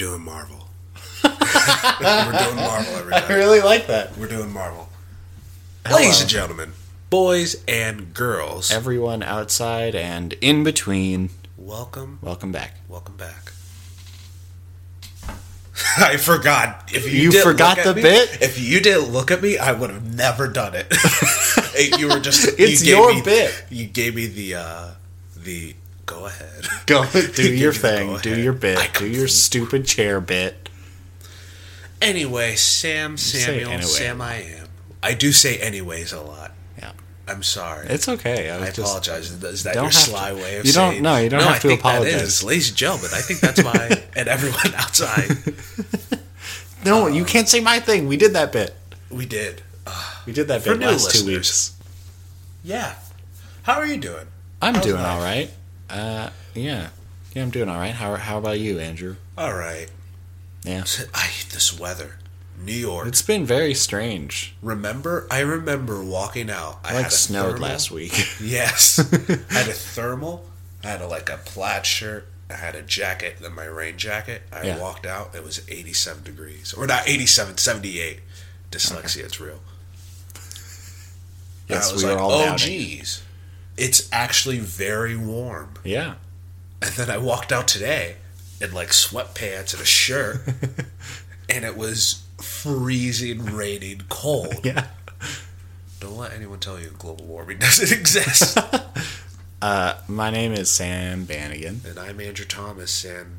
Doing Marvel. We're doing Marvel, I really like that. We're doing Marvel. Hello. Ladies and gentlemen, boys and girls, Everyone outside and in between, welcome, welcome back. welcome back. I forgot. If you, You didn't forgot look at the me- bit? If you didn't look at me, I would have never done it. you were just. It's you gave your me- bit. You gave me the uh, the go ahead. Go do your thing. Do your bit. Do your stupid chair bit. Anyway, Sam Samuel anyway. Sam I am. I do say anyways a lot. Yeah, I'm sorry. it's okay. I, I apologize. Is that don't your have to- sly way of you don't- saying? no, you don't no, have I to think that apologize. is. ladies and gentlemen. I think that's my and everyone outside. No, you can't say my thing. We did that bit. We did. We did that bit last two weeks. Yeah. How are you doing? I'm How's doing life? all right. Uh, yeah, yeah, I'm doing all right. How how about you, Andrew? All right. Yeah, I hate this weather. New York. it's been very strange. remember? I remember walking out. I I like had a snowed thermal. last week. Yes. I had a thermal. I had a, like a plaid shirt. I had a jacket, then my rain jacket. I Yeah. walked out. It was 87 degrees. Or not 87, 78. Dyslexia, it's real. Yes, we were all oh, doubting. It's actually very warm. yeah, And then I walked out today in like sweatpants and a shirt. and it was freezing, raining, cold. yeah. Don't let anyone tell you global warming doesn't exist. Uh, my name is Sam Bannigan. and I'm Andrew Thomas, and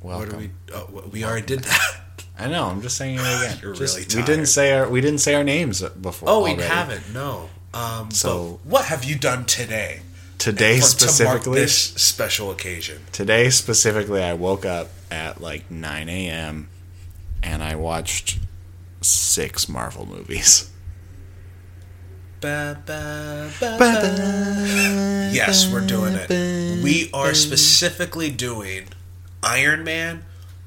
what Welcome. are we? Oh, we already did that. I know. I'm just saying it again. You're Just- really we didn't say our we didn't say our names before. Oh, we haven't. No. Um, So- what have you done today? Today For- to specifically, this special occasion. today specifically, I woke up at like 9 a.m. and I watched six Marvel movies. Ba, ba, ba, ba. Yes, we're doing it. We are specifically doing Iron Man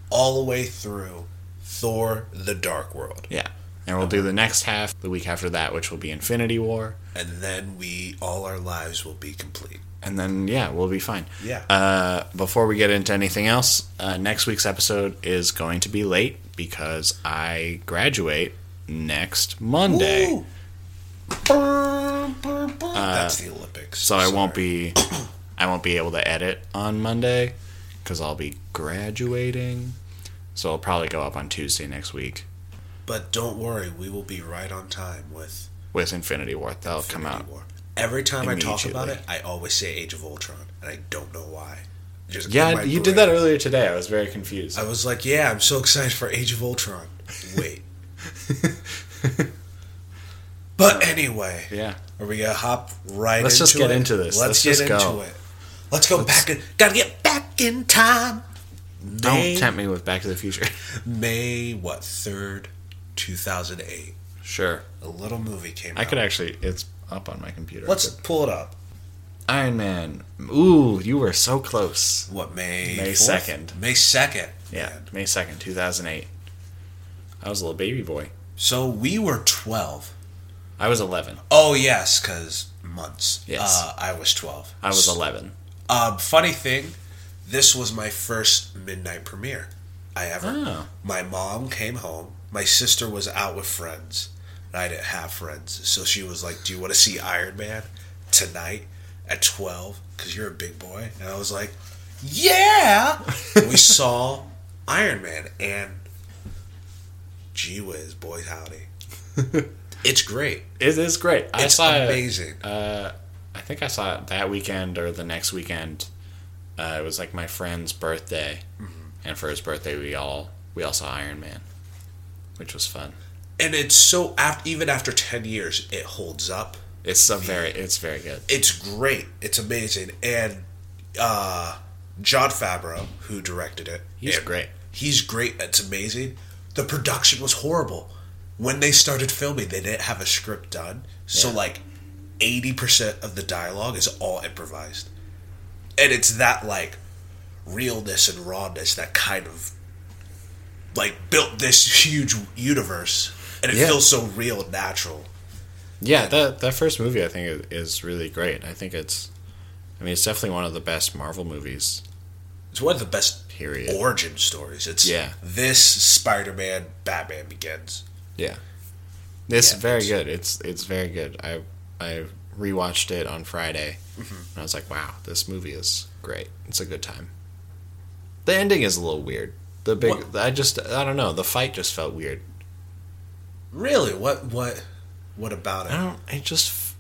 all the way through Thor: The Dark World, Yeah, and we'll do the next half the week after that, which will be Infinity War, and then we all our lives will be complete. and then yeah, we'll be fine. Yeah. Uh, before we get into anything else, uh, next week's episode is going to be late because I graduate next Monday. Brr, brr. That's the Olympics. so I won't be I won't be able to edit on Monday because I'll be graduating. So I'll probably go up on Tuesday next week But don't worry, we will be right on time with with Infinity War. That'll come out. War. Every time I talk about it, I always say Age of Ultron, and I don't know why. Just Yeah, you did that earlier today. I was very confused. I was like, yeah, I'm so excited for Age of Ultron. Wait. but anyway, yeah. are we gonna hop right Let's just get it? into this. Let's, Let's get just into go. it. Let's go back in gotta get back in time. Don't tempt me with Back to the Future. May what third, two thousand eight. sure. A little movie came I out. could actually. It's up on my computer. Let's pull it up. Iron Man. Ooh, you were so close. What May May 4th? 2nd. May second. Yeah, May second, two thousand eight. I was a little baby boy. So we were twelve. I was eleven. Oh yes, because months. Yes. Uh, I was twelve. I was eleven. Um, funny thing, this was my first midnight premiere I ever. Oh. My mom came home. My sister was out with friends. And I didn't have friends, so she was like, "Do you want to see Iron Man tonight at 12? Because you're a big boy." And I was like, "Yeah." We saw Iron Man, and gee whiz, boy howdy, it's great. It is great. I It's saw it. amazing. Uh, I think I saw it that weekend or the next weekend. Uh, it was like my friend's birthday, Mm-hmm. and for his birthday, we all we all saw Iron Man, which was fun. and it's so af- even after 10 years it holds up It's a very it's very good. it's great it's amazing and uh jon favreau who directed it He's great. he's great it's amazing the production was horrible when they started filming they didn't have a script done so Yeah. like 80% of the dialogue is all improvised and it's that like realness and rawness that kind of like built this huge universe and it Yeah. feels so real and natural Yeah, that that first movie I think is, is really great. I think it's, I mean, it's definitely one of the best Marvel movies. It's one of the best Period. origin stories. It's Yeah. this Spider-Man, Batman Begins. Yeah. It's Yeah, very it's- good. It's it's very good. I I rewatched it on Friday, Mm-hmm. and I was like, "Wow, this movie is great. It's a good time." The ending is a little weird. The big, What- I just, I don't know. The fight just felt weird. Really? What? What? What about it? I don't. It just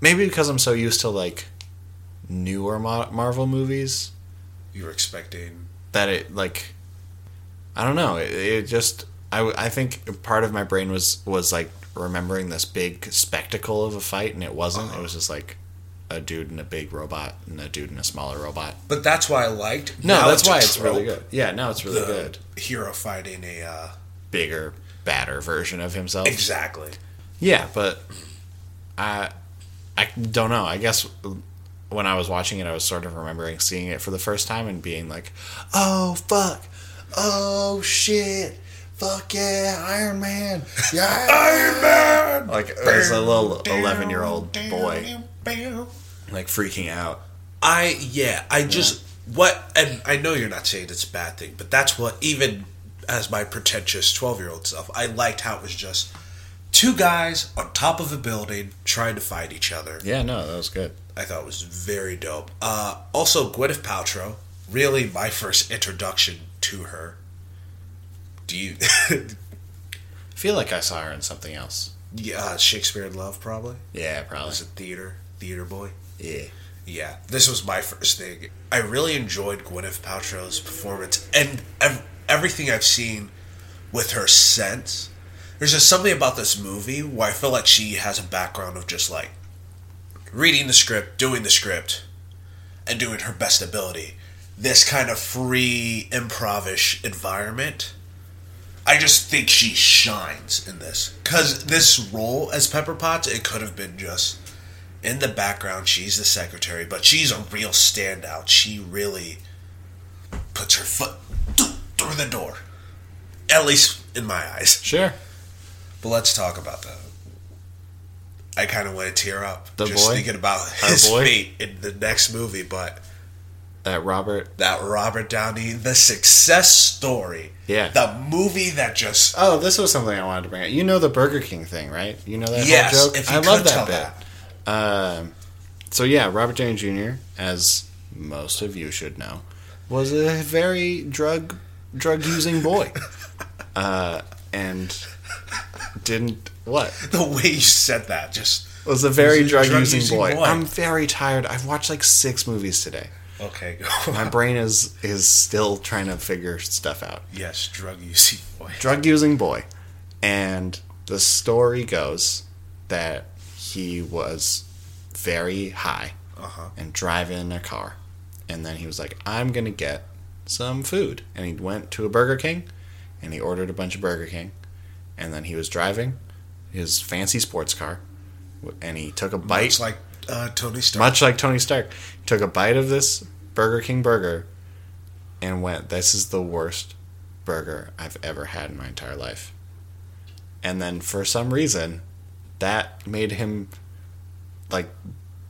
maybe because I'm so used to like newer Marvel movies You were expecting? that it like I don't know. It, it just I I think part of my brain was was like remembering this big spectacle of a fight, and it wasn't. It uh-huh. was just like a dude and a big robot and a dude and a smaller robot. But that's why I liked. No, now that's a why it's really good. Yeah, now it's really the good. Hero fighting a uh, Bigger, badder version of himself. exactly. Yeah, but I I don't know. I guess when I was watching it, I was sort of remembering seeing it for the first time and being like, "Oh fuck, oh shit, fuck yeah, Iron Man, yeah, Iron Man. like as a little eleven year boy, like freaking out." I yeah, I just what and I know you're not saying it's a bad thing, but that's what even as my pretentious 12-year-old self, I liked how it was just two guys on top of a building trying to fight each other. Yeah, no, that was good. I thought it was very dope. Uh also Gwyneth Paltrow, really my first introduction to her. Do you I feel like I saw her in something else. yeah, uh, Shakespeare in Love probably? Yeah, probably. Was it theater? Theater boy? Yeah. Yeah, this was my first thing. I really enjoyed Gwyneth Paltrow's performance and ev- everything I've seen with her since. There's just something about this movie where I feel like she has a background of just like reading the script, doing the script, and doing her best ability. This kind of free improvish environment. I just think she shines in this because this role as Pepper Potts, it could have been just in the background. She's the secretary, but she's a real standout. She really puts her foot through the door, at least in my eyes. Sure. But let's talk about that. I kind of want to tear up The just boy? thinking about Our his fate in the next movie. But That Robert. that Robert Downey, the success story, Yeah. the movie that just Oh, this was something I wanted to bring up. You know the Burger King thing, right? You know that yes, whole joke. if you I could love tell that bit. that. Um, so yeah, Robert Downey Jr., as most of you should know, was a very drug drug using boy, uh, and didn't what The way you said that just was a very drug using boy. boy. I'm very tired. I've watched like six movies today. okay. go. My brain is is still trying to figure stuff out. yes, drug using boy. drug using boy. And the story goes that he was very high Uh huh. and driving in a car. And then he was like, I'm going to get some food. And he went to a Burger King and he ordered a bunch of Burger King. And then he was driving his fancy sports car and he took a bite. It's like uh, Tony Stark. Much like Tony Stark, he took a bite of this Burger King burger and went, This is the worst burger I've ever had in my entire life. And then for some reason, that made him like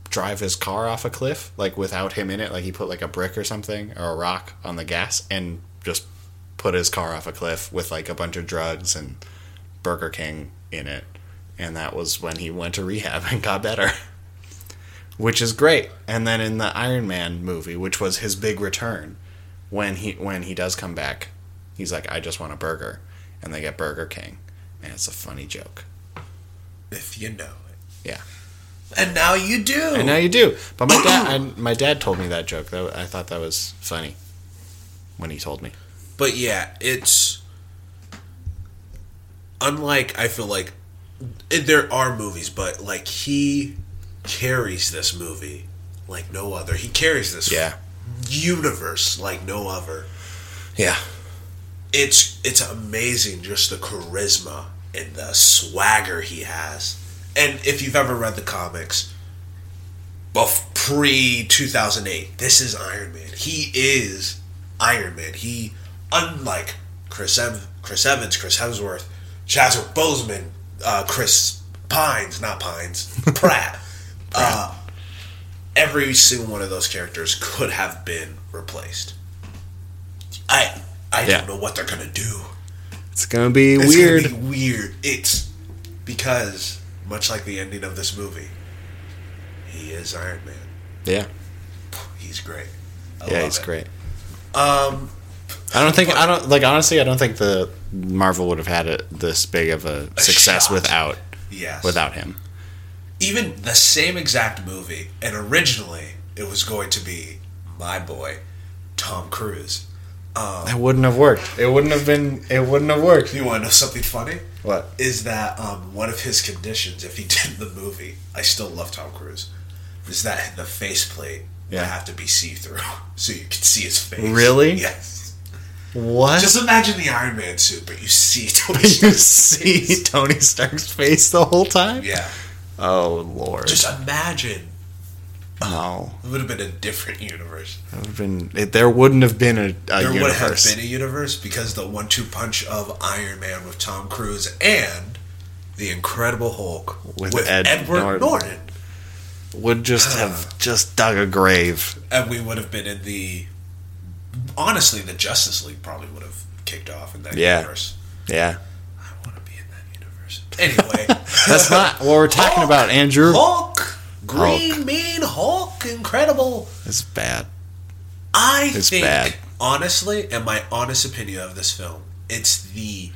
drive his car off a cliff, like without him in it. Like he put like a brick or something or a rock on the gas and just put his car off a cliff with like a bunch of drugs and Burger King in it. And that was when he went to rehab and got better which is great. And then in the Iron Man movie, which was his big return, when he when he does come back, he's like, "I just want a burger," and they get Burger King, and it's a funny joke. If you know it. Yeah. And now you do. And now you do. But my dad, I, my dad told me that joke. That I thought that was funny when he told me. But yeah, it's unlike I feel like there are movies, but like he carries this movie like no other. He carries this Yeah. universe like no other. Yeah. It's it's amazing just the charisma and the swagger he has. And if you've ever read the comics, buff pre two thousand eight, this is Iron Man. He is Iron Man. He unlike Chris Ev- Chris Evans, Chris Hemsworth, Chadwick Boseman, uh, Chris Pines, not Pines, Pratt. Uh, every single one of those characters could have been replaced. I I Yeah. don't know what they're gonna do. It's gonna be It's weird. Gonna be weird. It's because much like the ending of this movie, he is Iron Man. yeah, He's great. I yeah, love he's it. great. Um, I don't think I don't like honestly. I don't think the Marvel would have had it this big of a, success shot. without yes. without him. even the same exact movie, and originally it was going to be my boy, Tom Cruise. Um, It wouldn't have worked. It wouldn't have been. It wouldn't have worked. you want to know something funny? What? Is that um, one of his conditions if he did the movie? I still love Tom Cruise. Is that the faceplate Yeah. would have to be see through so you can see his face? Really? Yes. What? Just imagine the Iron Man suit, but you see Tony you Stark's see face. Tony Stark's face the whole time. Yeah. Oh lord. Just imagine. No. It would have been a different universe. It would have been. It, there wouldn't have been a, a there would have been a universe because the one-two punch of Iron Man with Tom Cruise and the Incredible Hulk With with, Ed Edward Norton. Norton. would just have just dug a grave. and we would have been in the. Honestly, the Justice League probably would have kicked off in that Yeah. universe. Yeah. I want to be in that universe. Anyway, That's not what we're talking Hulk, about, Andrew. Hulk, Green Mean Hulk, incredible. It's bad. I It's think, bad. honestly, and my honest opinion of this film, it's the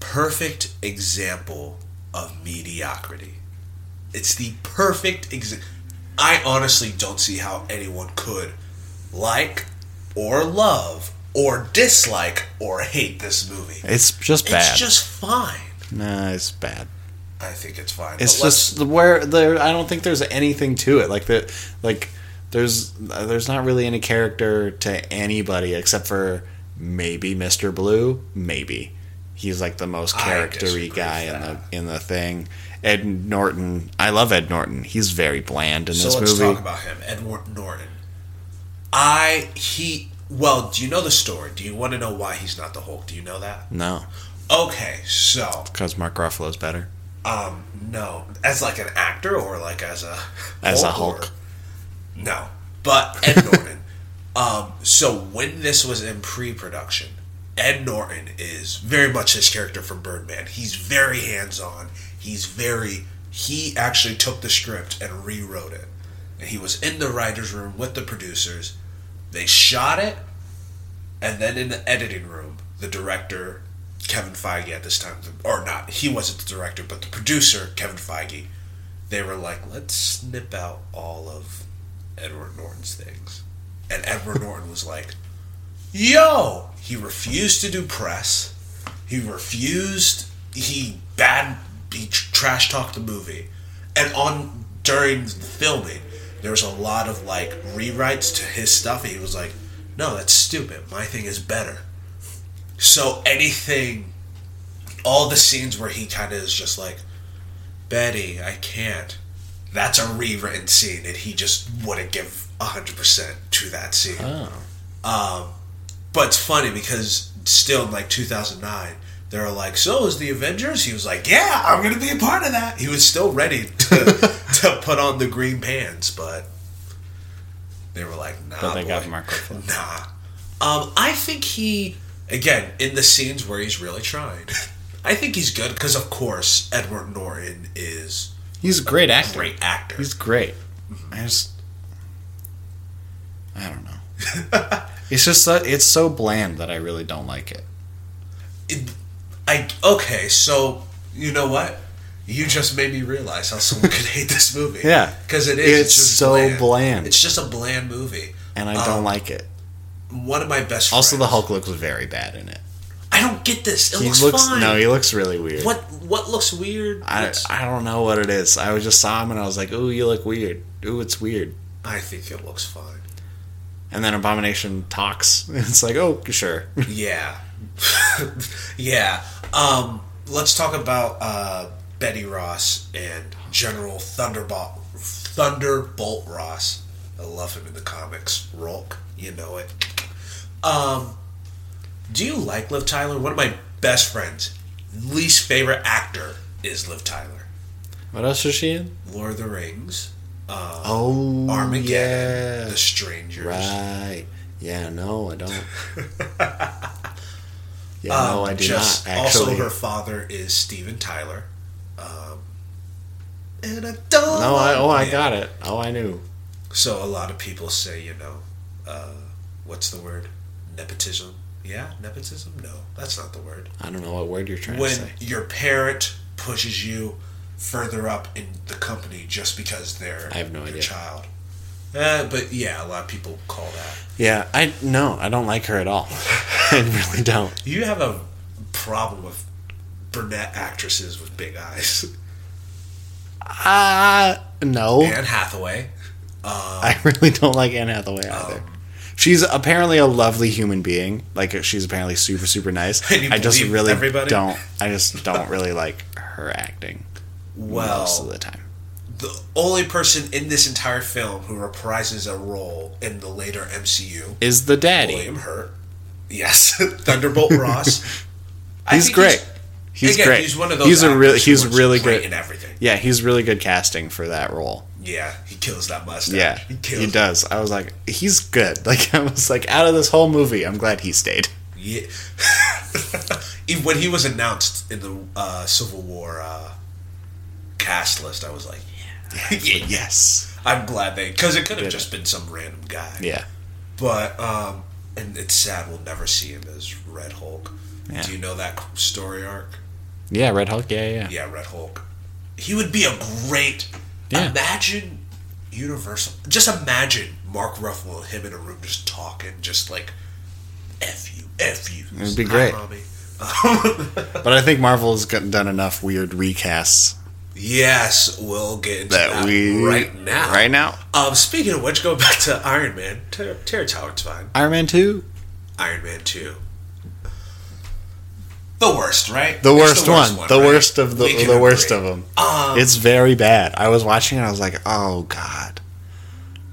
perfect example of mediocrity. It's the perfect example. I honestly don't see how anyone could like or love or dislike or hate this movie. It's just bad. It's just fine. nah, it's bad. I think it's fine. It's just where there. I don't think there's anything to it. Like that. like there's there's not really any character to anybody except for maybe Mr. Blue. Maybe he's like the most charactery guy in the in the thing. Ed Norton. I love Ed Norton. He's very bland in So this let's movie. talk about him, Ed Norton. I he well, do you know the story? Do you want to know why he's not the Hulk? Do you know that? no, Okay, so because Mark Ruffalo's better um no, as like an actor or like as a as a or- Hulk. No, but Ed Norton. um, so when this was in pre-production, Ed Norton is very much his character from Birdman. He's very hands-on. He's very. He actually took the script and rewrote it, and he was in the writers' room with the producers. They shot it, and then in the editing room, the director Kevin Feige at this time, or not, he wasn't the director, but the producer Kevin Feige they were like, let's snip out all of Edward Norton's things. And Edward Norton was like, yo! He refused to do press. He refused. He bad. He trash talked the movie. And on during the filming, there was a lot of like rewrites to his stuff. He was like, no, that's stupid. My thing is better. So anything, all the scenes where he kind of is just like, Betty, I can't. That's a rewritten scene, and he just wouldn't give hundred percent to that scene. Oh, Um, but it's funny because still in like 2009, they were like, "So is the Avengers?" He was like, "Yeah, I'm gonna be a part of that." He was still ready to to put on the green pants, but they were like, "Nah." but they boy. got Mark Ruffalo. Nah. Um, I think he again in the scenes where he's really trying. I think he's good because, of course, Edward Norton is He's a great a actor. great actor. He's great. I just, I don't know. it's just so, it's so bland that I really don't like it. It- I okay, so you know what? You just made me realize how someone could hate this movie. Yeah. because it is. It's just so bland. It's just a bland movie. And I don't Um, like it. One of my best. Friends. Also, the Hulk looks very bad in it. I don't get this. It He looks, looks fine. no, he looks really weird. what what looks weird? I, I don't know what it is. I just saw him and I was like, "Ooh, you look weird. Ooh, it's weird." I think it looks fine. And then Abomination talks. It's like, "Oh, sure." Yeah, yeah. Um, let's talk about uh, Betty Ross and General Thunderbolt Thunderbolt Ross. I love him in the comics. Rolk, you know it. Um, do you like Liv Tyler? One of my best friends, least favorite actor is Liv Tyler. What else is she in? Lord of the Rings, um, Oh, Armageddon, yeah. The Strangers. Right. Yeah, no, I don't. Yeah, no, Um, I do just- not. Also, her father is Steven Tyler. Um, and I don't. no, I, oh, I got it. Oh, I knew. So a lot of people say, you know, uh, what's the word? Nepotism. Yeah, nepotism. No, that's not the word. I don't know what word you're trying when to say. When your parent pushes you further up in the company just because they're I have no your idea. child. Uh, but yeah, a lot of people call that. Yeah, I no, I don't like her at all. I really don't. You have a problem with brunette actresses with big eyes. Ah, no. Anne Hathaway. I really don't like Anne Hathaway either. Um, she's apparently a lovely human being. Like she's apparently super super nice. I just really everybody? don't. I just don't really like her acting Well, most of the time. the only person in this entire film who reprises a role in the later MCU, Is the daddy? William Hurt. Yes, Thunderbolt Ross. He's great. He's again, great. He's one of those. He's a really he's really great good. in everything. Yeah, he's really good casting for that role. Yeah, he kills that mustache. Yeah, he he, kills. does. I was like, he's good. Like I was like, out of this whole movie, I'm glad he stayed. Yeah. Even when he was announced in the uh, Civil War uh, cast list, I was like, yeah, yeah, yeah. Yes. I'm glad they because it could have just been some random guy. Yeah. But um, and it's sad we'll never see him as Red Hulk. Yeah. Do you know that story arc? Yeah, Red Hulk. Yeah, yeah. Yeah, Red Hulk. He would be a great. Yeah. Imagine Universal. Just imagine Mark Ruffalo and him in a room just talking, just like "f you, f you." It would be great. mommy. But I think Marvel's got- done enough weird recasts yes, we'll get into that, that, we right now. Right now, Um, speaking of which, going back to Iron Man, Ter- Terrence Howard's fine. Iron Man two, Iron Man two. The worst, right? the It's worst, one, the right? worst of the the worst agree. of them. Um, it's very bad. I was watching it. I was like, oh god,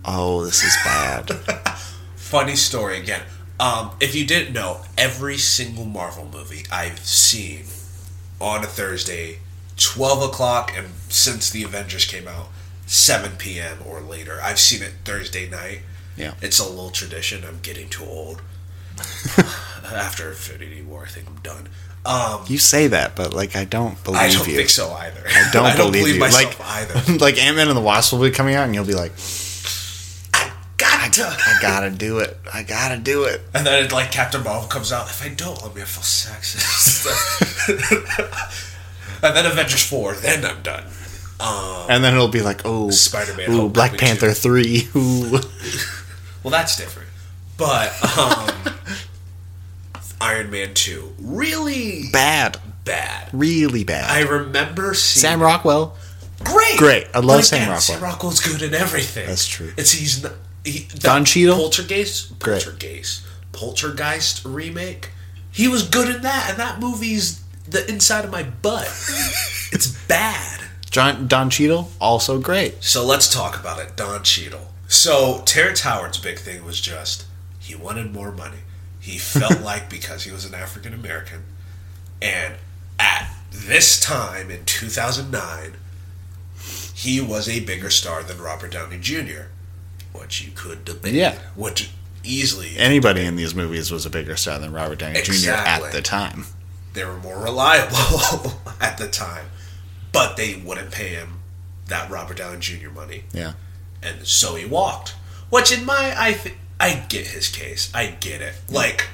oh this is bad. funny story again. Um, if you didn't know, every single Marvel movie I've seen on a Thursday, twelve o'clock, and since the Avengers came out, seven p.m. or later, I've seen it Thursday night. Yeah. it's a little tradition. I'm getting too old. After Infinity War, I think I'm done. Um, you say that, but like I don't believe you. I don't you. think so either. I don't, believe, you. myself like, either. like Ant Man and the Wasp will be coming out, and you'll be like, I got to. I gotta do it. I gotta do it. And then like Captain Marvel comes out. If I don't, I'm gonna full sexist. and then Avengers four. Then I'm done. Um, And then it'll be like, oh, Spider-Man ooh, Black Panther too. three, ooh. well, that's different. But um, Iron Man two, really bad, bad. really bad. I remember seeing Sam Rockwell, great, Great. I love But Sam again, Rockwell. Sam Rockwell's good in everything. That's true. It's he's not, he, that Don Cheadle? Poltergeist, Great. Poltergeist, Poltergeist remake. He was good in that, and that movie's the inside of my butt. it's bad. John Don Cheadle, also great. So let's talk about it. Don Cheadle. So Terrence Howard's big thing was just he wanted more money. He felt like because he was an African American, and at this time in 2009, he was a bigger star than Robert Downey Jr., which you could debate. Yeah. Which easily Anybody in these movies was a bigger star than Robert Downey Jr. At the time. they were more reliable at the time, but they wouldn't pay him that Robert Downey Jr. money. Yeah. and so he walked. Which in my I th- I get his case. I get it. Like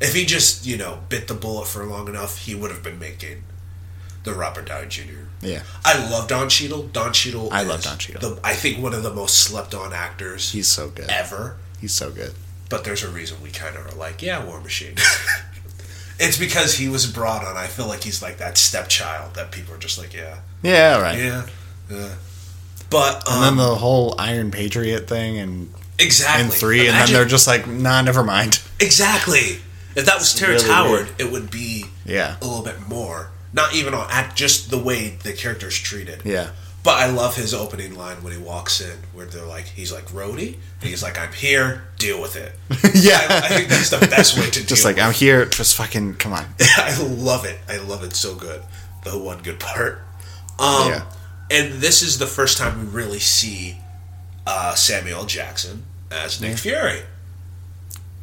if he just you know bit the bullet for long enough, he would have been making the Robert Downey Jr. Yeah. I love Don Cheadle. Don Cheadle. I love Don Cheadle. The, I think one of the most slept on actors He's so good. ever. He's so good. But there's a reason we kind of are like, yeah, War Machine. it's because he was brought on. I feel like he's like that stepchild that people are just like, yeah, Yeah, right. yeah, yeah. But um, And then the whole Iron Patriot thing and exactly in three, and then they're just like, nah, never mind. Exactly. If that was Terrence really Howard, weird. it would be Yeah. a little bit more. Not even on act, just the way the character's treated. Yeah. But I love his opening line when he walks in, where they're like, he's like, Rhodey? And he's like, I'm here, deal with it. yeah. I, I think that's the best way to deal just like, with I'm here, just fucking, come on. I love it. I love it so good. The one good part. Um, Yeah. And this is the first time we really see uh, Samuel Jackson as Nick Fury.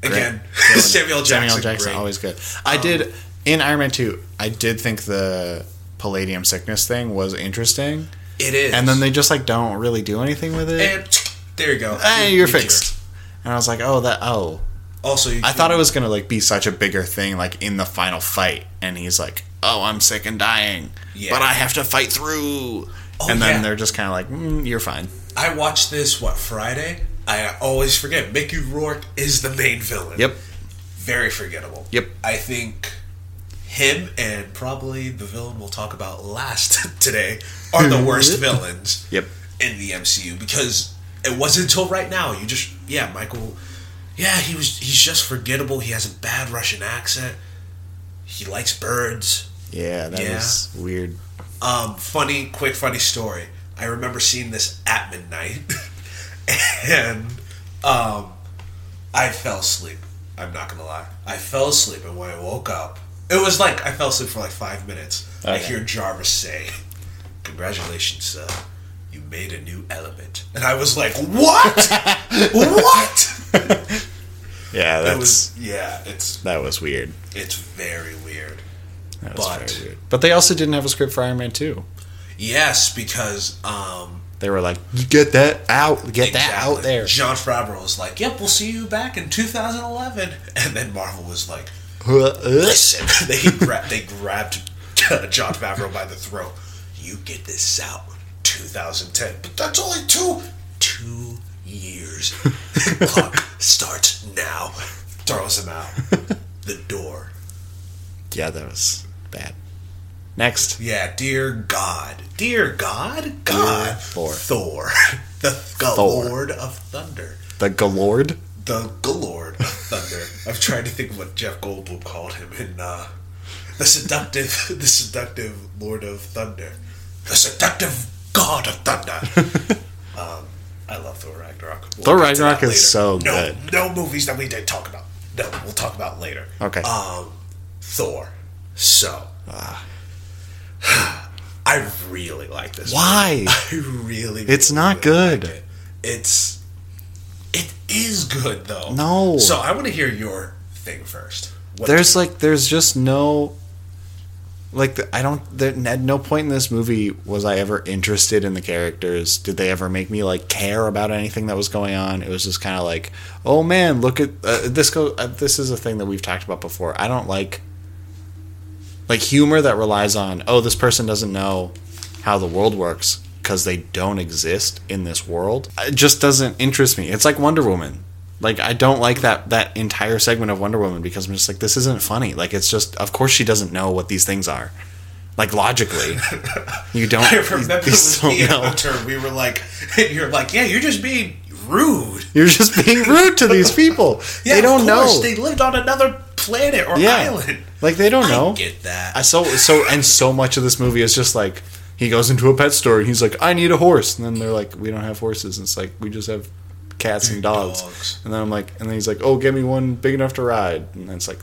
Again, Samuel Jackson. Samuel Jackson, great. always good. I did in Iron Man two. I did think the palladium sickness thing was interesting, It is. and then they just like don't really do anything with it. and there you go. Hey, You- you're you cure. fixed. And I was like, oh, that oh. Also, you I thought it was gonna like be such a bigger thing, like in the final fight, and he's like, "Oh, I'm sick and dying, Yeah. but I have to fight through." Oh, and then yeah. they're just kind of like, mm, "You're fine." I watched this what Friday. I always forget Mickey Rourke is the main villain. Yep. Very forgettable. Yep. I think him and probably the villain we'll talk about last today are the worst villains Yep. in the MCU because it wasn't until right now you just yeah Michael yeah he was he's just forgettable he has a bad Russian accent he likes birds Yeah, that Yeah. was weird. um, funny, quick, funny story. I remember seeing this at midnight, and um, I fell asleep. I'm not gonna lie. I fell asleep, and when I woke up, it was like I fell asleep for like five minutes. I hear Jarvis say, "Congratulations, sir, you made a new element," and I was like, "What? what?" Yeah, It that's was yeah. It's that was weird. it's very weird. That was But- very weird. But they also didn't have a script for Iron Man two. Yes, because um, They were like, get that out, get that out there." Jon Favreau was like, "Yep, we'll see you back in 2011," and then Marvel was like, Uh, "Listen," they gra- they grabbed Jon Favreau by the throat. You get this out 2010, but that's only two two years. Clock starts now. Throws him out the door. yeah, that was bad. Next, Yeah, dear God, dear God, God, Thor. Thor, the Thor. Lord of Thunder. the Galord. the Galord of Thunder. I'm trying to think of what Jeff Goldblum called him in uh, the seductive, the seductive Lord of Thunder, the seductive God of Thunder. um, I love Thor Ragnarok. We'll Thor Ragnarok is so no, good. No movies that we didn't talk about. No, we'll talk about later. Okay. Um, Thor. So. Ah. I really like this. Why? movie. I really. It's really, not really good. like it. It's. It is good though. No. So I want to hear your thing first. What there's like there's just no like the, I don't there, at no point in this movie was I ever interested in the characters. Did they ever make me like care about anything that was going on? It was just kind of like, oh man, look at uh, this. Go. Uh, this is a thing that we've talked about before. I don't like like humor that relies on oh this person doesn't know how the world works because they don't exist in this world. It just doesn't interest me. It's like Wonder Woman. Like I don't like that that entire segment of Wonder Woman because I'm just like this isn't funny. Like it's just of course she doesn't know what these things are. Like logically, you don't. I remember with me don't and know. Hunter, we were like, you're like, yeah, you're just being rude. You're just being rude to these people. Yeah, they don't of course, know. They lived on another planet or yeah, island. like they don't know. I get that. I so so and so much of this movie is just like he goes into a pet store and he's like, I need a horse, and then they're like, we don't have horses. And it's like we just have cats and dogs. Dogs. And then I'm like, and then he's like, oh, get me one big enough to ride. And then it's like,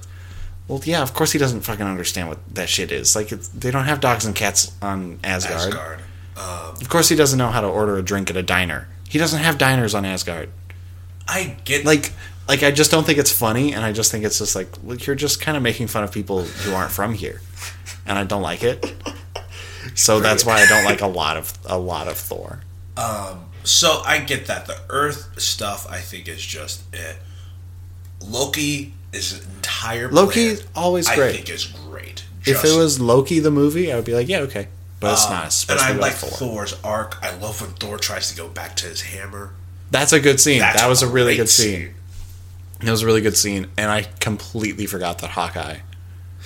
well, yeah, of course he doesn't fucking understand what that shit is. Like it's, they don't have dogs and cats on Asgard. Asgard. Um, Of course he doesn't know how to order a drink at a diner. He doesn't have diners on Asgard. I get Like. Like I just don't think it's funny, and I just think it's just like look, you're just kind of making fun of people who aren't from here, and I don't like it. So that's why I don't like a lot of a lot of Thor. Um, So I get that the Earth stuff. I think is just eh. Loki is an entire. Loki always great. I think is great. if it was Loki the movie, I would be like, yeah, okay, but it's Um, not. It's and I like Thor. Thor's arc. I love when Thor tries to go back to his hammer. That's a good scene. That's that was a really great good scene. It was a really good scene, and I completely forgot that Hawkeye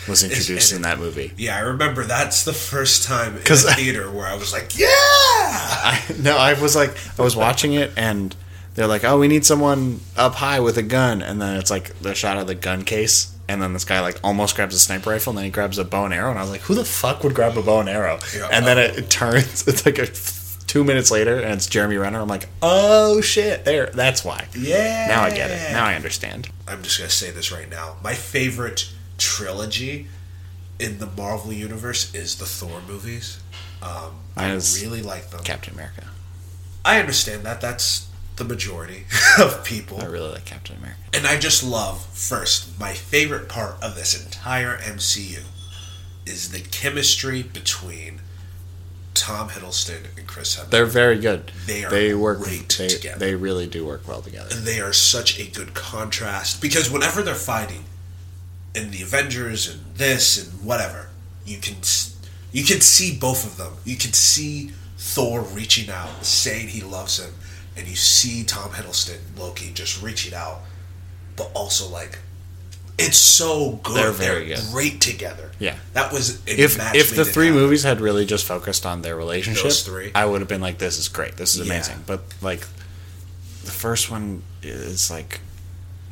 was introduced in in that movie. Yeah, I remember that's the first time in the theater where I was like, yeah. I, no, I was like, I was watching it, and they're like, "Oh, we need someone up high with a gun," and then it's like the shot of the gun case, and then this guy like almost grabs a sniper rifle, and then he grabs a bow and arrow, and I was like, "Who the fuck would grab a bow and arrow?" Yeah. and then it, it turns, it's like a two minutes later, and it's Jeremy Renner. I'm like, "Oh shit!" There, that's why. Yeah. Now I get it. Now I understand. I'm just gonna say this right now. My favorite trilogy in the Marvel universe is the Thor movies. Um, I is really like them. Captain America. I understand that. That's the majority of people. I really like Captain America. And I just love, first, my favorite part of this entire MCU is the chemistry between Tom Hiddleston and Chris Hemsworth. They're very good. They are they work great they, together. They really do work well together. and they are such a good contrast because whenever they're fighting in the Avengers and this and whatever, you can you can see both of them. You can see Thor reaching out, saying he loves him, and you see Tom Hiddleston, Loki, just reaching out, but also like it's so good. They're very good. great together. Yeah. that was If if the three heaven. movies had really just focused on their relationship, Those three. I would have been like, "This is great. This is Yeah. amazing." But like, the first one is like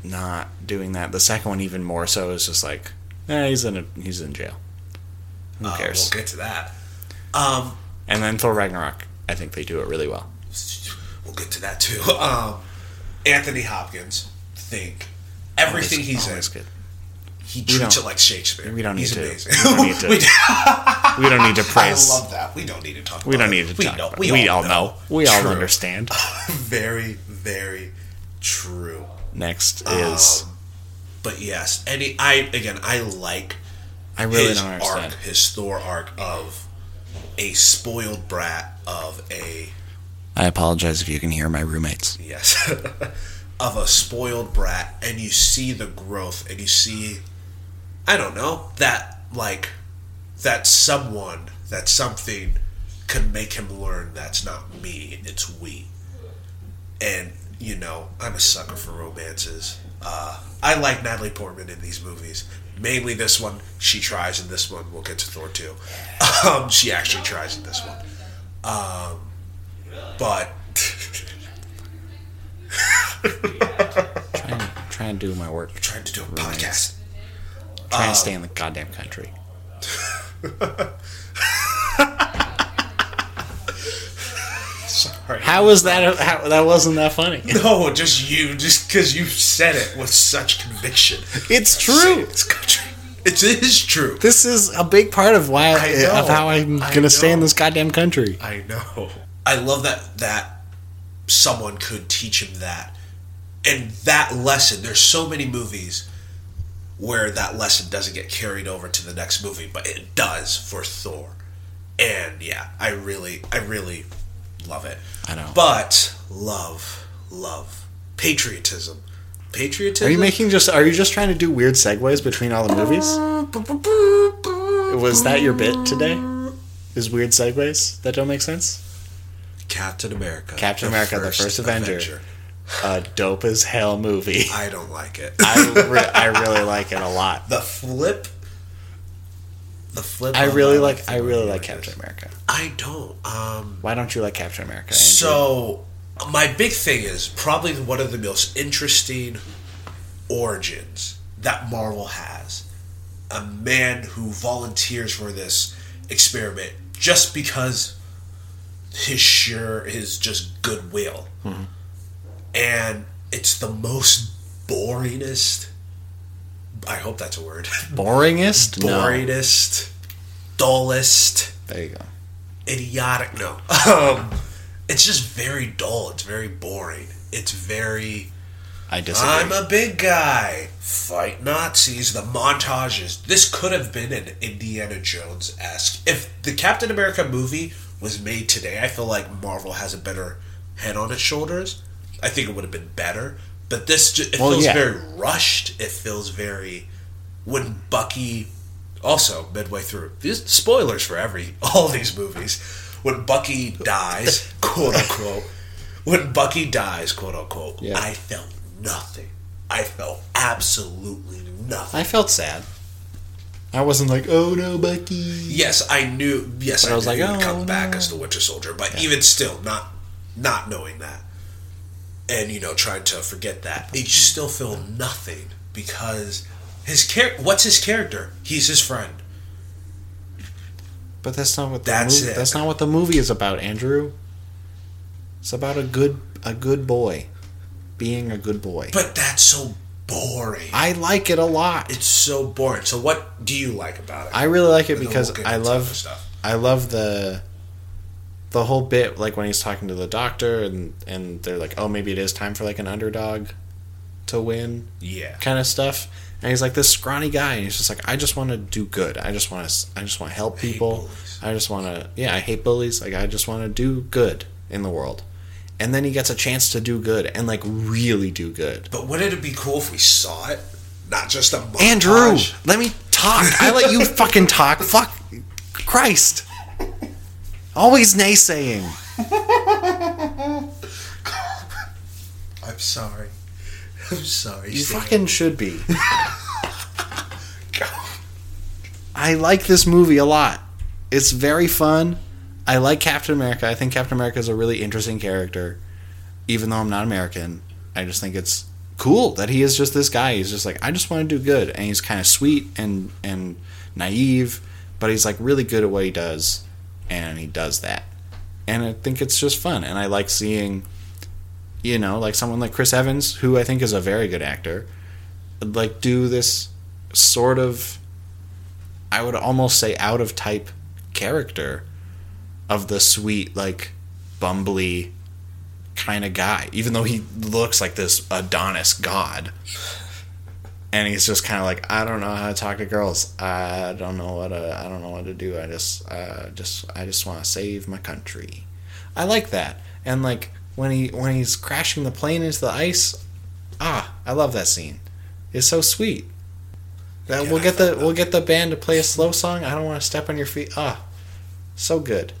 not doing that. The second one, even more so, is just like, "Eh, he's in a he's in jail. Who Uh, cares?" we'll get to that. Um, And then Thor Ragnarok, I think they do it really well. we'll get to that too. Um, Anthony Hopkins, think everything Always- he's in, good. he treats it like Shakespeare. we don't need he's to- amazing. we don't need to- we, don't need to praise. I love that. We don't need to talk. we about don't it. need to we talk. know- about we, it. we all know. We all True. understand. very, very true. Next is Um, but yes, any I again I like I really his don't understand. arc, his Thor arc of a spoiled brat of a I apologize if you can hear my roommates. yes of a spoiled brat and you see the growth and you see i don't know that like that someone that something can make him learn that's not me it's we. And you know i'm a sucker for romances. Uh, i like natalie portman in these movies. Mainly this one she tries in this one we'll get to thor 2 um, she actually tries in this one. Um, but Trying, trying to do my work. trying to do a podcast Trying Um, to stay in the goddamn country. sorry How was that? How, that wasn't that funny. No, just you, just because you said it with such conviction. It's true. It's country. It is true. This is a big part of why know. of how I'm gonna stay in this goddamn country. I know. I love that that someone could teach him that, and that lesson. There's so many movies where that lesson doesn't get carried over to the next movie, but it does for Thor. And yeah, I really, I really love it. I know. But love, love, patriotism, patriotism. Are you making just? Are you just trying to do weird segues between all the movies? Was that your bit today? Is weird segues that don't make sense? Captain America? Captain America, the first Avenger. A dope as hell movie. I don't like it. I re- I really like it a lot. the flip. The flip. I really like I really like. Captain America. I don't. Um. Why don't you like Captain America? Andrew? So my big thing is probably one of the most interesting origins that Marvel has. A man who volunteers for this experiment just because his sure his just goodwill. And it's the most boringest I hope that's a word. boringest. No. boringest, dullest, There you go. idiotic. No, um, it's just very dull. It's very boring. It's very. I disagree. I'm a big guy. Fight Nazis. The montages. This could have been an Indiana Jones esque. If the Captain America movie was made today, I feel like Marvel has a better head on its shoulders. I think it would have been better. But this, it Well, feels yeah. very rushed. It feels very. When Bucky. Also, midway through, these spoilers for every all these movies. When Bucky dies, quote unquote, when Bucky dies, quote unquote, Yeah. I felt nothing. I felt absolutely nothing. I felt sad. I wasn't like, oh no, Bucky. yes, I knew. Yes, I, I was knew like, he would oh, come back as the Winter Soldier. But even still, not not knowing that, and you know, trying to forget that, you still feel nothing because his char- What's his character? He's his friend. But that's not what the That's movie, it. that's not what the movie is about, Andrew. It's about a good a good boy being a good boy. But that's so boring. I like it a lot. it's so boring. So, what do you like about it? I really like it And because we'll I love stuff. I love the the whole bit like when he's talking to the doctor and and they're like, oh, maybe it is time for like an underdog to win Yeah. kind of stuff. And he's like this scrawny guy, and he's just like, I just want to do good. I just want to, I just want to help people. I just want to, yeah, I hate bullies. Like I just want to do good in the world. And then he gets a chance to do good and like really do good. But wouldn't it be cool if we saw it? Not just a montage? Andrew, let me talk. I let you fucking talk. Fuck, Christ. Always naysaying. I'm sorry. I'm sorry. You Sam. fucking should be. I like this movie a lot. It's very fun. I like Captain America. I think Captain America is a really interesting character. Even though I'm not American, I just think it's cool that he is just this guy. He's just like, I just want to do good. And he's kind of sweet and, and naive, but he's like really good at what he does. And he does that. And I think it's just fun. And I like seeing, you know, like someone like Chris Evans, who I think is a very good actor, like do this sort of I would almost say out of type character of the sweet, like bumbly kind of guy, even though he looks like this Adonis god. And he's just kind of like, I don't know how to talk to girls. I don't know what to, I don't know what to do. I just, uh, just, I just want to save my country. I like that. And like when he when he's crashing the plane into the ice, ah, I love that scene. It's so sweet. That Yeah, we'll get the we'll get the band to play a slow song. I don't want to step on your feet. Ah, so good.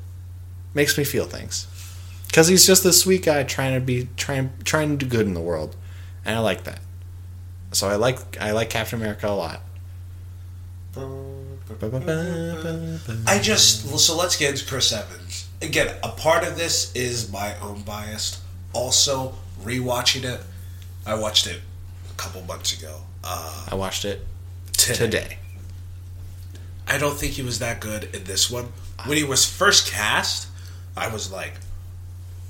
Makes me feel things. Cuz he's just this sweet guy trying to be trying trying to do good in the world. And I like that. So I like I like Captain America a lot. I just so let's get into Chris Evans again. A part of this is my own bias. Also, rewatching it, I watched it a couple months ago. Uh, I watched it today. today. I don't think he was that good in this one. When he was first cast, I was like,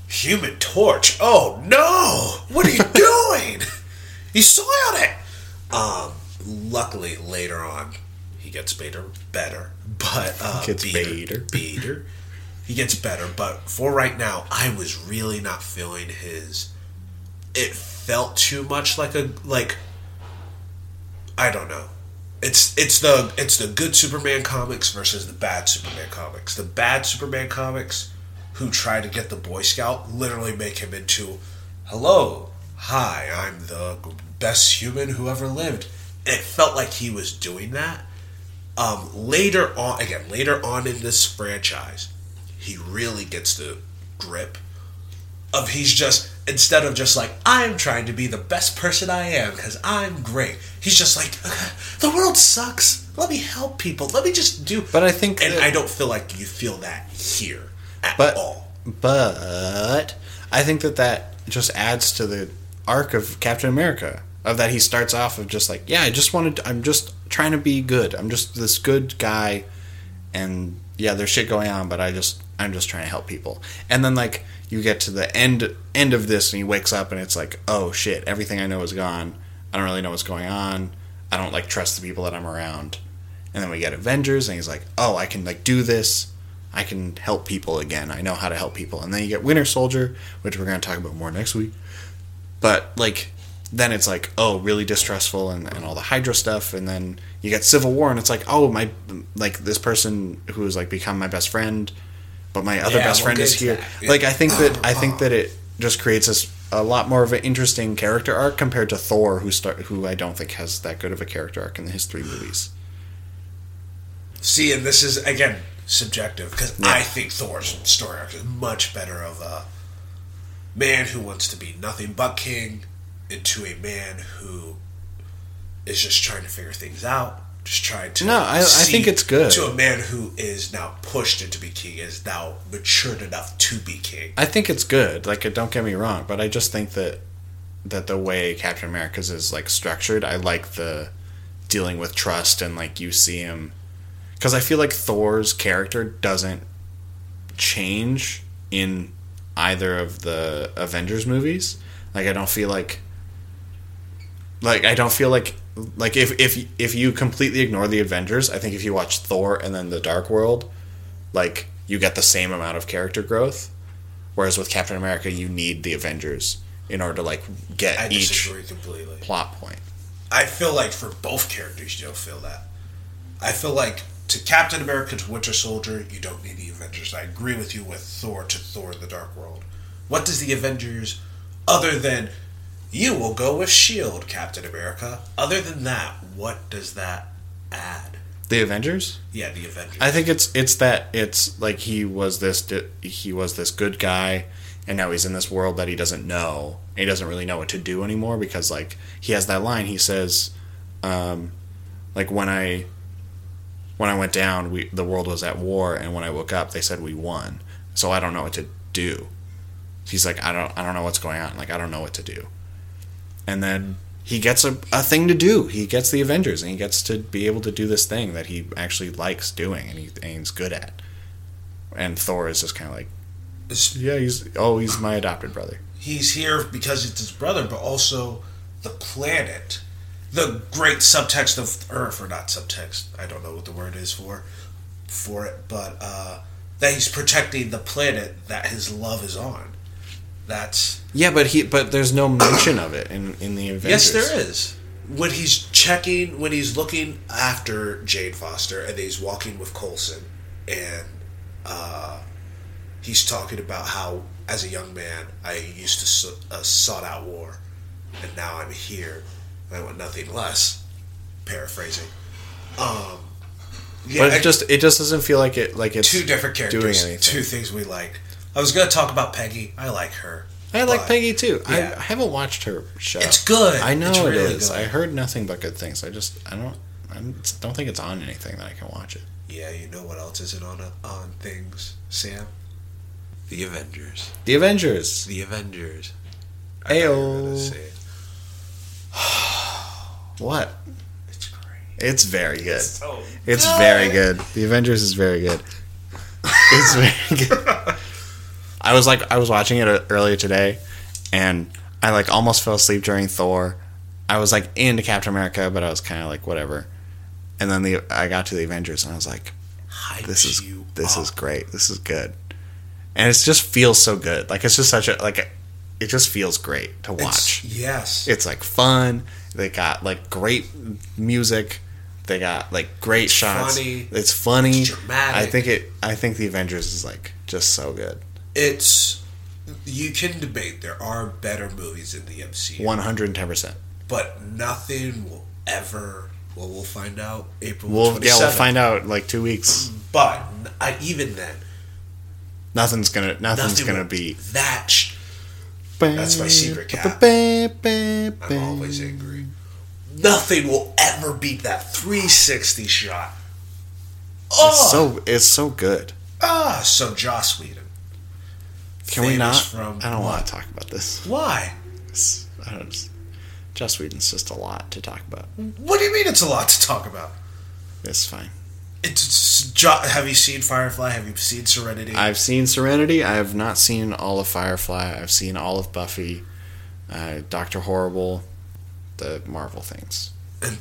Human Torch. Oh no! What are you doing? You soiled it. Um, luckily later on, he gets better, better, but uh, Gets beater, beater. He gets better, but for right now, I was really not feeling his. It felt too much like a like. I don't know. It's it's the it's the good Superman comics versus the bad Superman comics. The bad Superman comics, who try to get the Boy Scout, literally make him into, hello, hi, I'm the best human who ever lived. And it felt like he was doing that. Um, later on, again, later on in this franchise, he really gets the grip of he's just instead of just like I'm trying to be the best person I am because I'm great. He's just like the world sucks. Let me help people. Let me just do. But I think and that- I don't feel like you feel that here at But all. but I think that that just adds to the arc of Captain America. Of that he starts off of just like yeah I just wanted to, I'm just trying to be good. I'm just this good guy, and yeah there's shit going on, but I just I'm just trying to help people. And then like you get to the end end of this and he wakes up and it's like oh shit everything I know is gone. I don't really know what's going on. I don't like trust the people that I'm around. And then we get Avengers, and he's like, "Oh, I can like do this. I can help people again. I know how to help people." And then you get Winter Soldier, which we're going to talk about more next week. But like, then it's like, oh, really distrustful, and, and all the Hydra stuff. And then you get Civil War, and it's like, oh, my like this person who has like become my best friend, but my other Yeah, best friend is here. Yeah. Like, I think that I think that it just creates us a lot more of an interesting character arc compared to Thor, who start who I don't think has that good of a character arc in his three movies. See, and this is again subjective because Yeah. I think Thor's story arc is much better of a man who wants to be nothing but king into a man who is just trying to figure things out, just trying to. No, I- I think it's good. to a man who is now pushed into be king, is now matured enough to be king. I think it's good. Like, don't get me wrong, but I just think that that the way Captain America's is like structured, I like the dealing with trust and like you see him because I feel like Thor's character doesn't change in either of the Avengers movies. Like, I don't feel like like I don't feel like like if if if you completely ignore the Avengers, I think if you watch Thor and then the Dark World, like you get the same amount of character growth. Whereas with Captain America, you need the Avengers in order to like get I each completely. plot point. I feel like for both characters, you don't feel that. I feel like to Captain America to Winter Soldier, you don't need the Avengers. I agree with you with Thor to Thor: in The Dark World. What does the Avengers, other than you will go with Shield, Captain America? Other than that, what does that add? The Avengers. Yeah, the Avengers. I think it's it's that it's like he was this he was this good guy, and now he's in this world that he doesn't know. He doesn't really know what to do anymore because like he has that line. He says, um, like when I when I went down, we the world was at war, and when I woke up, they said we won. So I don't know what to do. He's like, I don't I don't know what's going on. Like I don't know what to do. And then he gets a, a thing to do. He gets the Avengers, and he gets to be able to do this thing that he actually likes doing, and, he, and he's good at. And Thor is just kind of like, yeah, he's oh, he's my adopted brother. he's here because it's his brother, but also the planet. The great subtext of Earth, or not subtext, I don't know what the word is for for it, but uh, that he's protecting the planet that his love is on. That's Yeah, but he but there's no mention of it in in the event. yes, there is. When he's checking, when he's looking after Jane Foster, and he's walking with Coulson, and uh, he's talking about how, as a young man, I used to uh, sought out war, and now I'm here, I want nothing less. Paraphrasing. Um, yeah, But I- it just it just doesn't feel like it like it's two different doing characters, anything. two things we like. I was gonna talk about Peggy. I like her. I like Peggy too. yeah. I, I haven't watched her show. It's good. I know It's it really is. good. I heard nothing but good things. I just I don't I don't think it's on anything that I can watch it. Yeah, you know what else isn't on a, on things, Sam? The Avengers. The Avengers. The Avengers. I thought you were Ayo. Gonna say it. What? It's great. It's very good. So It's very good. The Avengers is very good. It's very good. I was like, I was watching it uh, earlier today, and I like almost fell asleep during Thor. I was like into Captain America, but I was kind of like whatever. And then the I got to the Avengers, and I was like, this is this up. is great. This is good, and it just feels so good. Like it's just such a like, it just feels great to It's- watch. yes. It's like fun. They got like great music. They got like great shots. funny. It's funny. It's dramatic. I think it. I think the Avengers is like just so good. it's you can debate there are better movies in the MCU, One hundred and ten percent. but nothing will ever. Well, we'll find out April. We'll yeah. We'll find out like two weeks. But I, even then, Nothing's gonna. Nothing's nothing gonna be. that. That's my secret cap. I'm always angry. Nothing will ever beat that 360 shot. Oh, It's so. It's so good. ah, so Joss Whedon. Can we not? From I don't want to talk about this. Why? I don't. Joss Whedon's just a lot to talk about. What do you mean it's a lot to talk about? It's fine. It's have you seen Firefly? Have you seen Serenity? I've seen Serenity. I have not seen all of Firefly. I've seen all of Buffy, uh, Doctor Horrible, the Marvel things. and,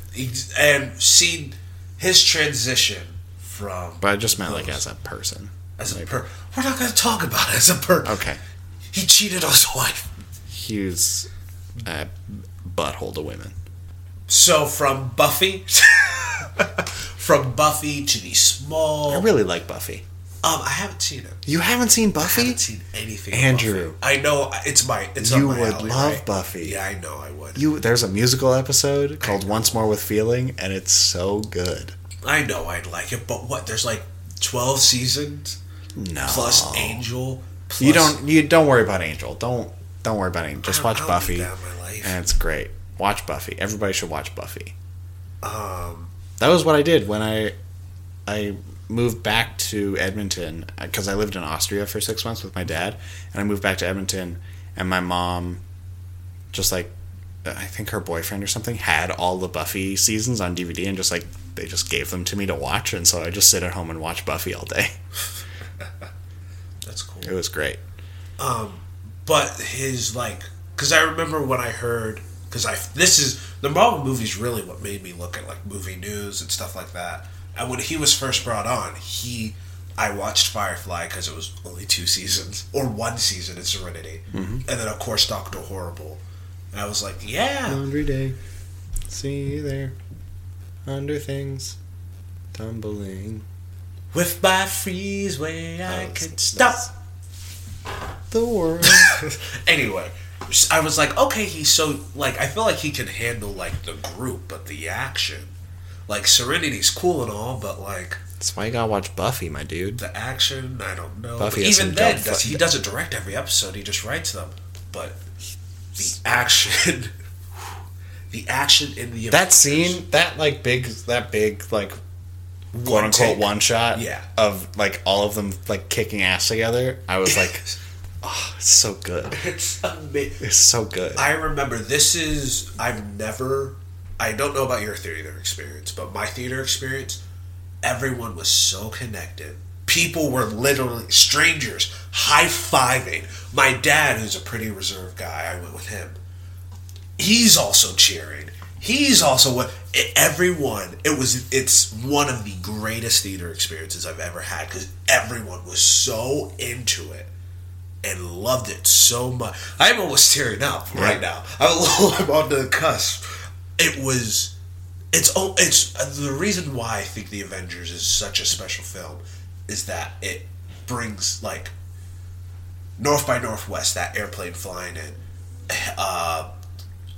and seen his transition from But I just meant like as a person. as a per. We're not going to talk about it as a per. Okay, He cheated on his wife. he was a butthole to women. So from Buffy, from Buffy to the small. I really like Buffy. Um, I haven't seen it. You haven't seen I Buffy? haven't seen anything. Andrew. I know it's my. It's You my would alley, love right? Buffy. Yeah, I know I would. You there's a musical episode called Once More with Feeling, and it's so good. I know I'd like it, but what? There's like twelve seasons No, plus Angel. Plus, you don't you don't worry about Angel. Don't don't worry about Angel. Just watch I Buffy, need that in my life. and it's great. Watch Buffy. Everybody should watch Buffy. Um, That was what I did when I I moved back to Edmonton because I lived in Austria for six months with my dad, and I moved back to Edmonton, and my mom, just like I think her boyfriend or something, had all the Buffy seasons on DVD, and just like they just gave them to me to watch, and so I just sit at home and watch Buffy all day. that's cool. It was great. Um, but his like, because I remember when I heard, because I this is the Marvel movies really what made me look at like movie news and stuff like that. And when he was first brought on, he, I watched Firefly because it was only two seasons or one season in Serenity, Mm-hmm. and then of course Doctor Horrible. And I was like, yeah, Laundry day. See you there. Under things. Tumbling. with my freeze ray, I That was- could stop. The world. anyway, I was like, okay, he's so like I feel like he can handle like the group, but the action, like Serenity's cool and all, but like That's why you gotta watch Buffy, my dude. the action, I don't know. Buffy But has even some then, dope does, fu- he doesn't direct every episode; he just writes them. But the action, the action in the That scene, that like big, that big like quote unquote take. one shot Yeah. of like all of them like kicking ass together. I was like, oh, it's so good. It's amazing. It's so good. I remember this is I've never I don't know about your theater experience, but my theater experience, everyone was so connected. People were literally strangers high fiving. My dad, who's a pretty reserved guy, I went with him. He's also cheering. He's also what everyone. It was. It's one of the greatest theater experiences I've ever had because everyone was so into it and loved it so much. I'm almost tearing up right now. I'm, I'm on the cusp. It was. It's oh, it's the reason why I think the Avengers is such a special film is that it brings like North by Northwest that airplane flying in, uh,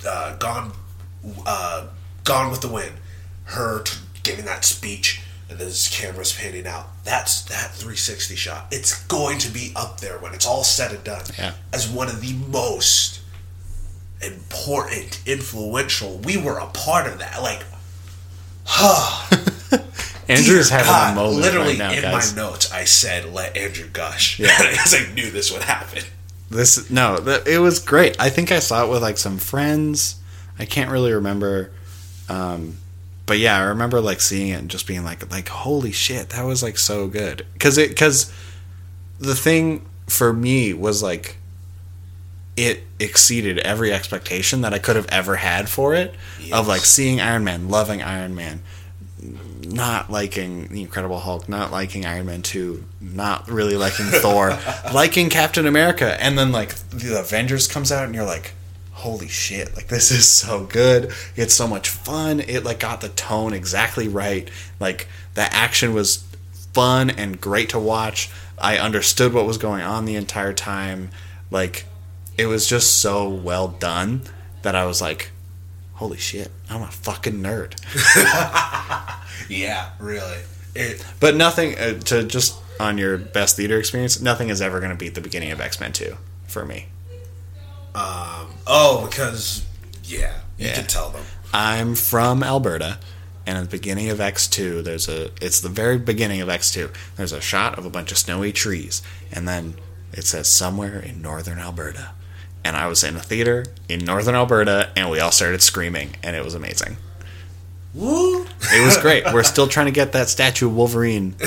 uh, gone, uh, gone with the wind, her t- giving that speech, and then his camera's panning out. That's that 360 shot. It's going to be up there when it's all said and done Yeah. as one of the most important, influential. We were a part of that. Like, huh. Andrew's dear having God, a moment literally right now, in guys. my notes, I said, "Let Andrew gush," Yeah. because I knew this would happen. This no, it was great. I think I saw it with like some friends. I can't really remember, um, but yeah, I remember like seeing it and just being like, like holy shit, that was like so good. Because it because the thing for me was like it exceeded every expectation that I could have ever had for it. Of like seeing Iron Man, loving Iron Man, not liking the Incredible Hulk, not liking Iron Man 2, not really liking Thor, liking Captain America, and then like the Avengers comes out and you're like, holy shit, like this is so good. It's so much fun. It like got the tone exactly right. Like the action was fun and great to watch. I understood what was going on the entire time. Like it was just so well done that I was like, holy shit, I'm a fucking nerd. Yeah, really. It But nothing uh, to just on your best theater experience. Nothing is ever going to beat the beginning of X Men Two for me. Um, oh because yeah, you Yeah. can tell them. I'm from Alberta, and at the beginning of X Two, there's a. It's the very beginning of X Two. There's a shot of a bunch of snowy trees, and then it says somewhere in northern Alberta. And I was in a theater in northern Alberta, and we all started screaming, and it was amazing. Woo! It was great. We're still trying to get that statue of Wolverine.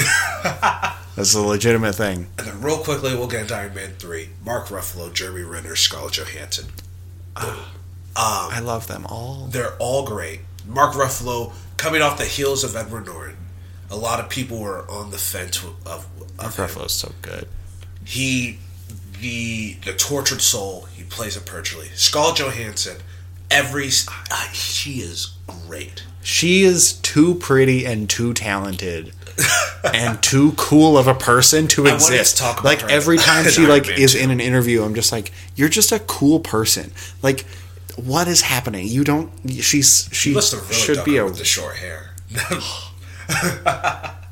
That's a legitimate thing. And then real quickly, we'll get into Iron Man three. Mark Ruffalo, Jeremy Renner, Scarlett Johansson. I love them all. They're all great. Mark Ruffalo coming off the heels of Edward Norton. A lot of people were on the fence of, of Mark. Ruffalo's so good. He, the the tortured soul, he plays it perfectly. Scarlett Johansson, every uh, she is great. She is too pretty and too talented and too cool of a person to wanted exist. to like every time she like is 2. in an interview, I'm just like, you're just a cool person. Like, what is happening? You don't. She's she really should be a. with the short hair.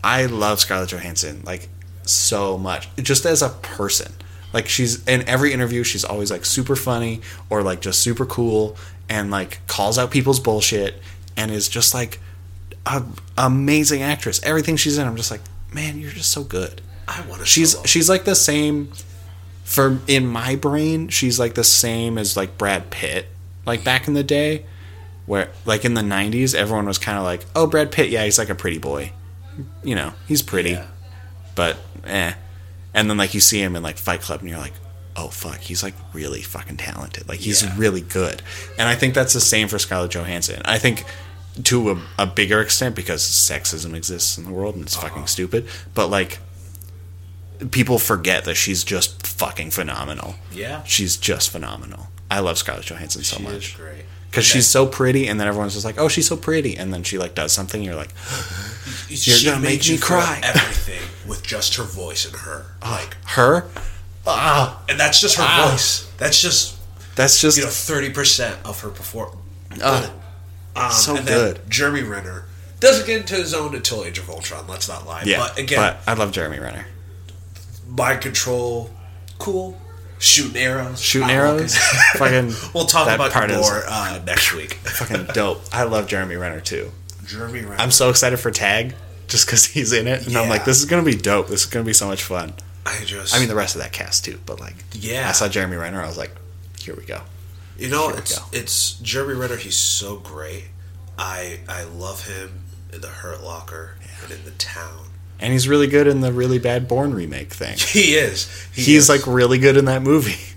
I love Scarlett Johansson like so much, just as a person. Like she's in every interview, she's always like super funny or like just super cool and like calls out people's bullshit and is just like a amazing actress. Everything she's in, I'm just like, man, you're just so good. I want to. She's she's like the same for in my brain. She's like the same as like Brad Pitt, like back in the day, where like in the '90s, everyone was kind of like, oh, Brad Pitt, yeah, he's like a pretty boy, you know, he's pretty, Yeah. but eh. And then like you see him in like Fight Club, and you're like, oh fuck, he's like really fucking talented. Like he's Yeah. really good. And I think that's the same for Scarlett Johansson. I think to a, a bigger extent because sexism exists in the world and it's Uh-huh. fucking stupid. But like people forget that she's just fucking phenomenal. Yeah. She's just phenomenal. I love Scarlett Johansson so She much great. because she's so pretty, and then everyone's just like, "Oh, she's so pretty," and then she like does something, and you're like, You're gonna make me cry. Everything with just her voice and her, like, "Her? And that's just her Ah. voice. That's just That's just you know thirty percent of her performance. Ah, Um, so and good. Then Jeremy Renner doesn't get into his own until Age of Ultron. Let's not lie. yeah." but again, but I love Jeremy Renner. mind control, cool. Shooting arrows, Shooting arrows, fucking. We'll talk about part it is more uh, next week. fucking dope. I love Jeremy Renner too. Jeremy Renner. I'm so excited for Tag just because he's in it, and I'm like, this is gonna be dope. This is gonna be so much fun. I just. I mean, the rest of that cast too, but like, Yeah. I saw Jeremy Renner. I was like, here we go. You know, Here it's it's Jeremy Renner. He's so great. I I love him in the Hurt Locker and in the Town. And he's really good in the really bad Bourne remake thing. He is. He He's is. like really good in that movie.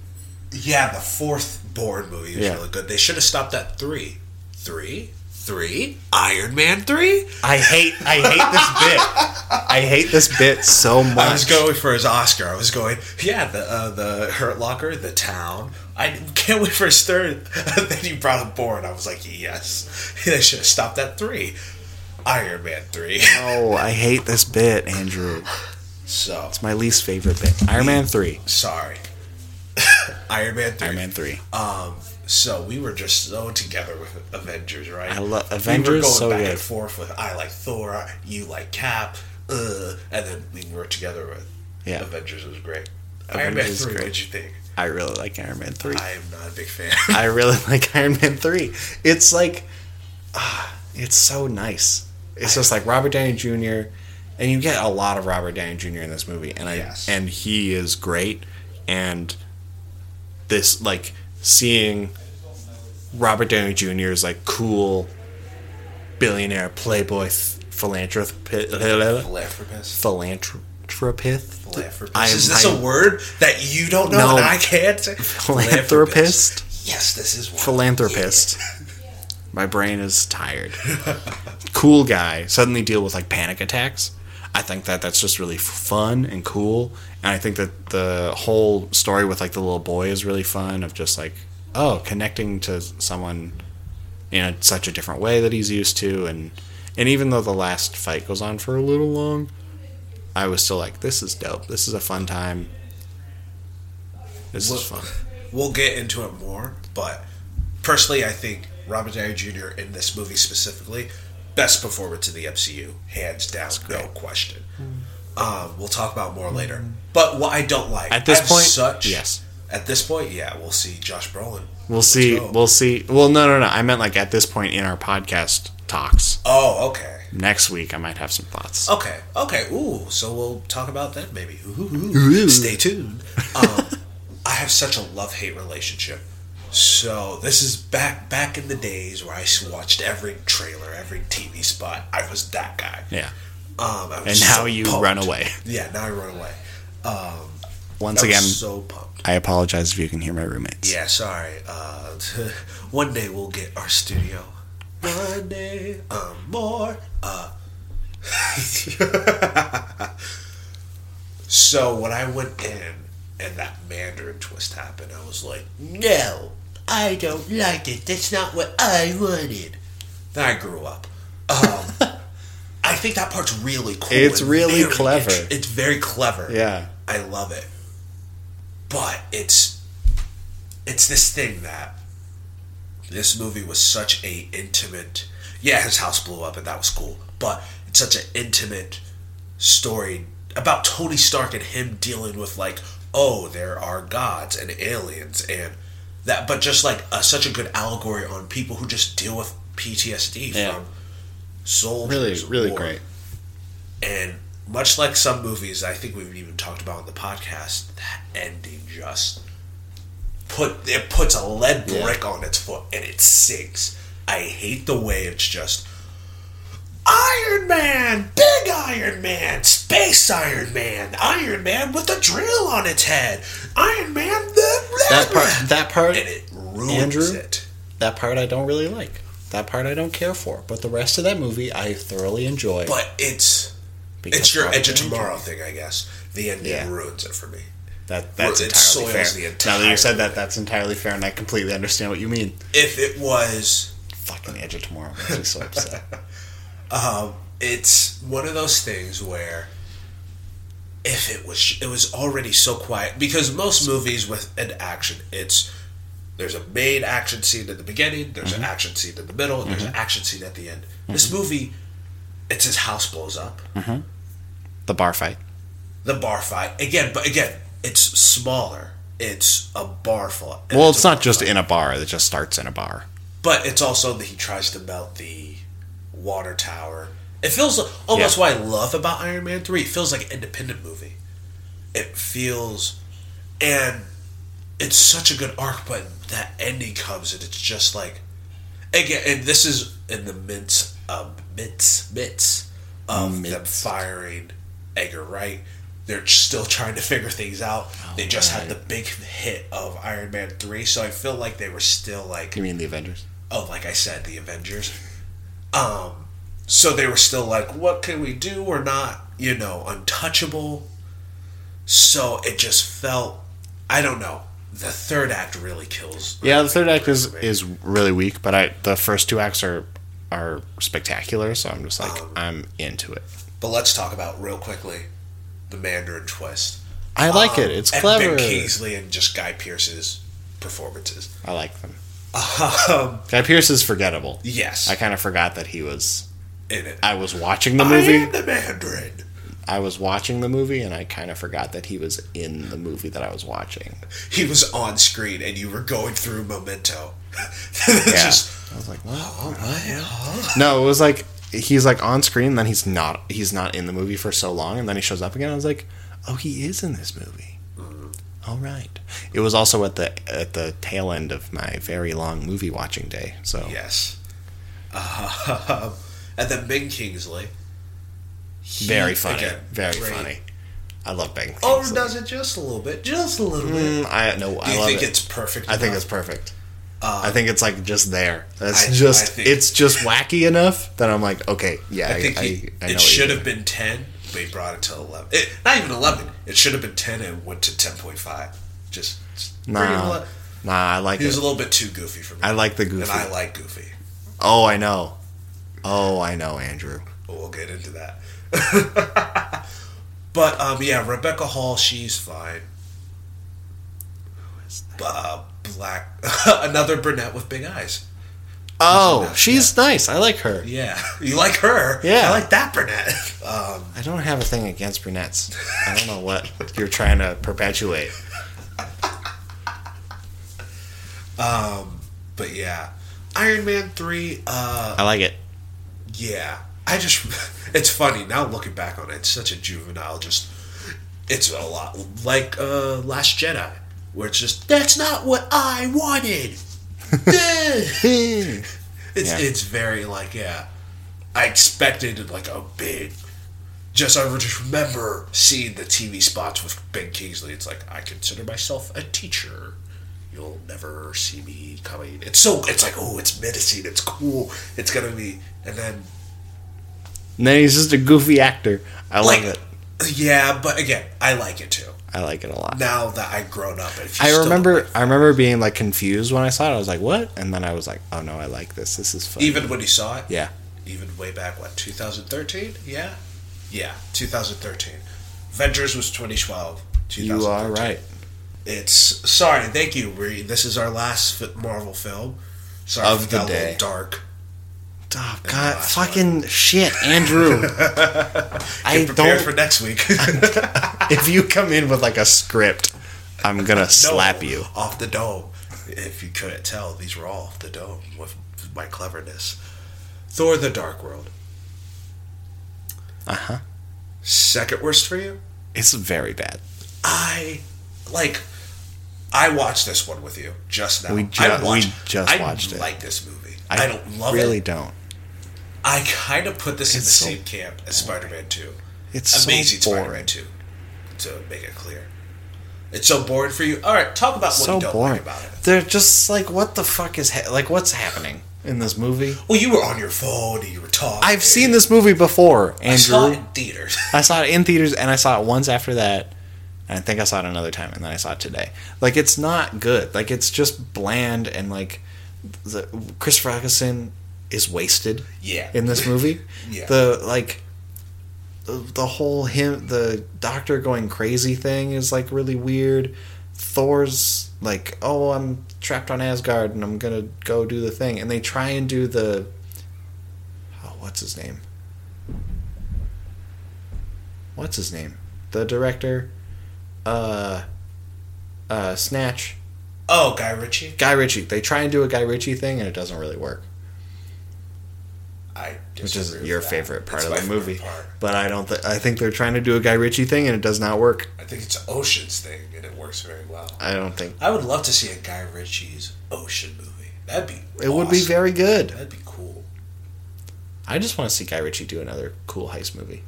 yeah. The fourth Bourne movie is Yeah. really good. They should have stopped at three, three, three. Iron Man three. I hate I hate this bit. I hate this bit so much. I was going for his Oscar. I was going, yeah, the uh, the Hurt Locker, the Town. I can't wait for his third. then you brought up Bourne. I was like, yes. They should have stopped at three. Iron Man three. Oh, I hate this bit, Andrew. So It's my least favorite bit. Iron Man three. sorry. Iron Man three. Iron Man three. Um, so we were just so together with Avengers, right? I love Avengers. We were Avengers. going so back good. and forth with I like Thor, you like Cap, uh, and then we were together with Yeah. Avengers. was great. Iron Man Avengers three. great. What did you think? I really like Iron Man three. I am not a big fan. I really like Iron Man 3. It's like, ah, it's so nice. It's just like Robert Downey Jr. And you get a lot of Robert Downey Jr. in this movie, and I Yes. and he is great. And this like seeing Robert Downey Jr.'s like cool billionaire playboy th- philanthropist Philanthropist. philanthropist Philanthropist. Is this I a word that you don't know No. and I can't? say? philanthropist Yes, this is one. philanthropist. My brain is tired. cool guy. Suddenly deal with like panic attacks. I think that that's just really fun and cool. And I think that the whole story with like the little boy is really fun of just like, oh, connecting to someone in such a different way that he's used to. And, and even though the last fight goes on for a little long, I was still like, this is dope. This is a fun time. This is fun. We'll get into it more, but personally, I think Robert Downey Jr. in this movie specifically, best performance in the MCU, hands down, no question. Um, we'll talk about more later. But what I don't like At this point, such, yes. At this point, yeah, we'll see Josh Brolin. We'll see. go. We'll see. Well, no, no, no. I meant like at this point in our podcast talks. Oh, okay. Next week, I might have some thoughts. Okay, okay. Ooh, so we'll talk about that maybe. Ooh, Stay tuned. Um, I have such a love hate relationship. So this is back back in the days where I watched every trailer, every TV spot. I was that guy. Yeah. Um, I was And now so you pumped. run away. Yeah, now I run away. Um, Once again, so pumped. I apologize if you can hear my roommates. Yeah, sorry. Uh, one day we'll get our studio. One day, um, more. Uh, so when I went in and that Mandarin twist happened, I was like, no, I don't like it. That's not what I wanted. Then I grew up. Um, I think that part's really cool. It's really clever. int- It's very clever. Yeah. I love it. But it's it's this thing that this movie was such a intimate yeah, his house blew up and that was cool. But it's such an intimate story about Tony Stark and him dealing with like, oh, there are gods and aliens and that but just like a, such a good allegory on people who just deal with PTSD Yeah. from soldiers. Really, really war. great. And much like some movies, I think we've even talked about on the podcast, that ending just put it puts a lead Yeah. brick on its foot and it sinks. I hate the way it's just Iron Man, big Iron Man, space Iron Man, Iron Man with a drill on its head, Iron Man the That part. That part. and it ruins Andrew? it. That part I don't really like. That part I don't care for. But the rest of that movie I thoroughly enjoy But it's It's your Edge of Tomorrow Jr. thing, I guess. The ending Yeah. ruins it for me. That that's It entirely fair. the now that you said that, that's entirely fair, and I completely understand what you mean. If it was Fucking Edge of Tomorrow me so upset. Um, it's one of those things where if it was it was already so quiet because most movies with an action it's there's a main action scene at the beginning there's Mm-hmm. an action scene in the middle and there's an action scene at the end this movie it's his house blows up The bar fight. the bar fight again but again it's smaller it's a bar fight Well, it's a not just fight. in a bar. It just starts in a bar. But it's also that he tries to melt the water tower. It feels almost Yeah. what I love about Iron Man 3. It feels like an independent movie. It feels. And it's such a good arc, but that ending comes and it's just like. Again, and this is in the midst, of midst, midst of them Midst. firing Edgar Wright. They're still trying to figure things out. they oh, just had the big hit of Iron Man 3, so I feel like they were still like You mean the Avengers? oh, like I said, the Avengers. Um, so they were still like, what can we do? We're not, you know, untouchable. So it just felt, I don't know. The third act really kills. Yeah, the third act is is really weak, but I the first two acts are are spectacular. So I'm just like Um, I'm into it. But let's talk about real quickly the Mandarin twist. I like Um, it. It's and clever. Ben Kingsley and just Guy Pearce's performances. I like them. Um, Guy Pearce is forgettable. yes, I kind of forgot that he was. in it. I was watching the I movie. am the Mandarin. I was watching the movie, and I kind of forgot that he was in the movie that I was watching. He was on screen, and you were going through Memento. It's Yeah, just I was like, what? oh, what? Huh? No, it was like he's like on screen, then he's not. He's not in the movie for so long, and then he shows up again. I was like, oh, he is in this movie. All right. It was also at the at the tail end of my very long movie watching day. So Yes. Um, and then Ben Kingsley. he- very funny, again, very great. funny. I love Ben. Or Kingsley. does it just a little bit? Just a little bit. Mm, I no, Do I love think it. it's perfect? I think it's perfect. Um, I think it's like just there. That's I- just I think- it's just wacky enough that I'm like, okay, yeah, I, I think I, he, I know it should have been ten, but he brought it to eleven. It, not even eleven. It should have been ten and went to ten point five. Just, just Nah, nah, I like He was a little bit too goofy for me. I like the goofy. and. I like Goofy. oh, I know. Oh, I know, Andrew. We'll get into that. but um, yeah, Rebecca Hall, she's fine. Who is that? Uh, black, another brunette with big eyes. Oh, she's nice. I like her. Yeah, you like her? Yeah. I like that brunette. Um, I don't have a thing against brunettes. I don't know what you're trying to perpetuate. um, but yeah, Iron Man three. Uh, I like it. yeah, I just it's funny now looking back on it. It's such a juvenile. Just it's a lot like uh, Last Jedi, where it's just that's not what I wanted. It's Yeah. it's very like yeah. I expected like a big. Just I just remember seeing the TV spots with Ben Kingsley. It's like I consider myself a teacher. You'll never see me coming. It's so it's like oh it's menacing. It's cool. It's gonna be and then And then he's just a goofy actor. I like love it. yeah, but again I like it too. I like it a lot. Now that I've grown up, if I remember like- I remember being like confused when I saw it. I was like, "What?" And then I was like, "Oh no, I like this. This is fun." even when you saw it. yeah. even way back what 2013 yeah yeah 2013 Avengers was 2012 You are 2013. right. it's sorry thank you this is our last Marvel film sorry Of the got a little day. dark Oh god, fucking shit, Andrew. I don't for next week if you come in with like a script, I'm to No, slap you. off the dome if you couldn't tell these were all off the dome with my cleverness Thor the Dark World Uh-huh. second worst for you It's very bad. I like. I watched this one with you just now. We ju- I we just watched I watched it. Like this movie, I, don't love really it. Really don't. I kind of put this in the so same camp as Spider-Man Two. It's Amazing so boring. Spider-Man Two. To make it clear, it's so boring for you. All right, talk about what so you don't boring. like about it. They're just like, what the fuck is ha- like, what's happening? in this movie. Well, you were on your phone and you were talking. I've seen this movie before, Andrew. I saw it in theaters. I saw it in theaters, and I saw it once after that. And I think I saw it another time, and then I saw it today. Like it's not good. Like it's just bland, and like the Chris Eccleston is wasted yeah. in this movie. Yeah. The like the, the whole him the doctor going crazy thing is like really weird. Thor's like, "Oh, I'm trapped on Asgard and I'm going to go do the thing." And they try and do the Oh, what's his name? What's his name? The director uh uh Snatch. oh, Guy Ritchie. Guy Ritchie. They try and do a Guy Ritchie thing and it doesn't really work. I which is your favorite part It's of the movie. part. But I don't. Th- I think they're trying to do a Guy Ritchie thing, and it does not work. I think it's Ocean's thing, and it works very well. I don't think I would love to see a Guy Ritchie's Ocean movie. That'd be. it would be very good. That'd be cool. I just want to see Guy Ritchie do another cool heist movie.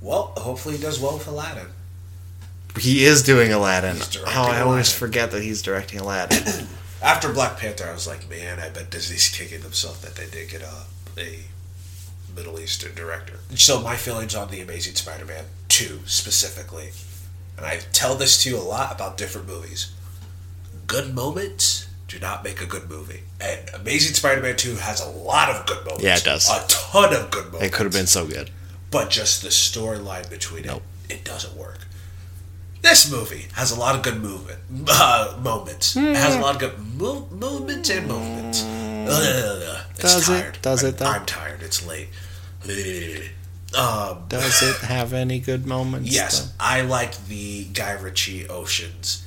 Well, hopefully he does well with Aladdin. He is doing Aladdin. Oh, I always Aladdin. forget that he's directing Aladdin. After Black Panther, I was like, man, I bet Disney's kicking themselves that they did get a, a Middle Eastern director. So my feelings on the Amazing Spider-Man two specifically, and I tell this to you a lot about different movies. Good moments do not make a good movie, and Amazing Spider-Man two has a lot of good moments. Yeah, it does. A ton of good moments. it could have been so good. but just the storyline between it, Nope. it doesn't work. This movie has a lot of good movement uh, moments. It has a lot of good mo- movements and movements. Ugh, it's Does it? Does I'm, it, though? I'm tired. It's late. Um, Does it have any good moments? yes, though? I like the Guy Ritchie Oceans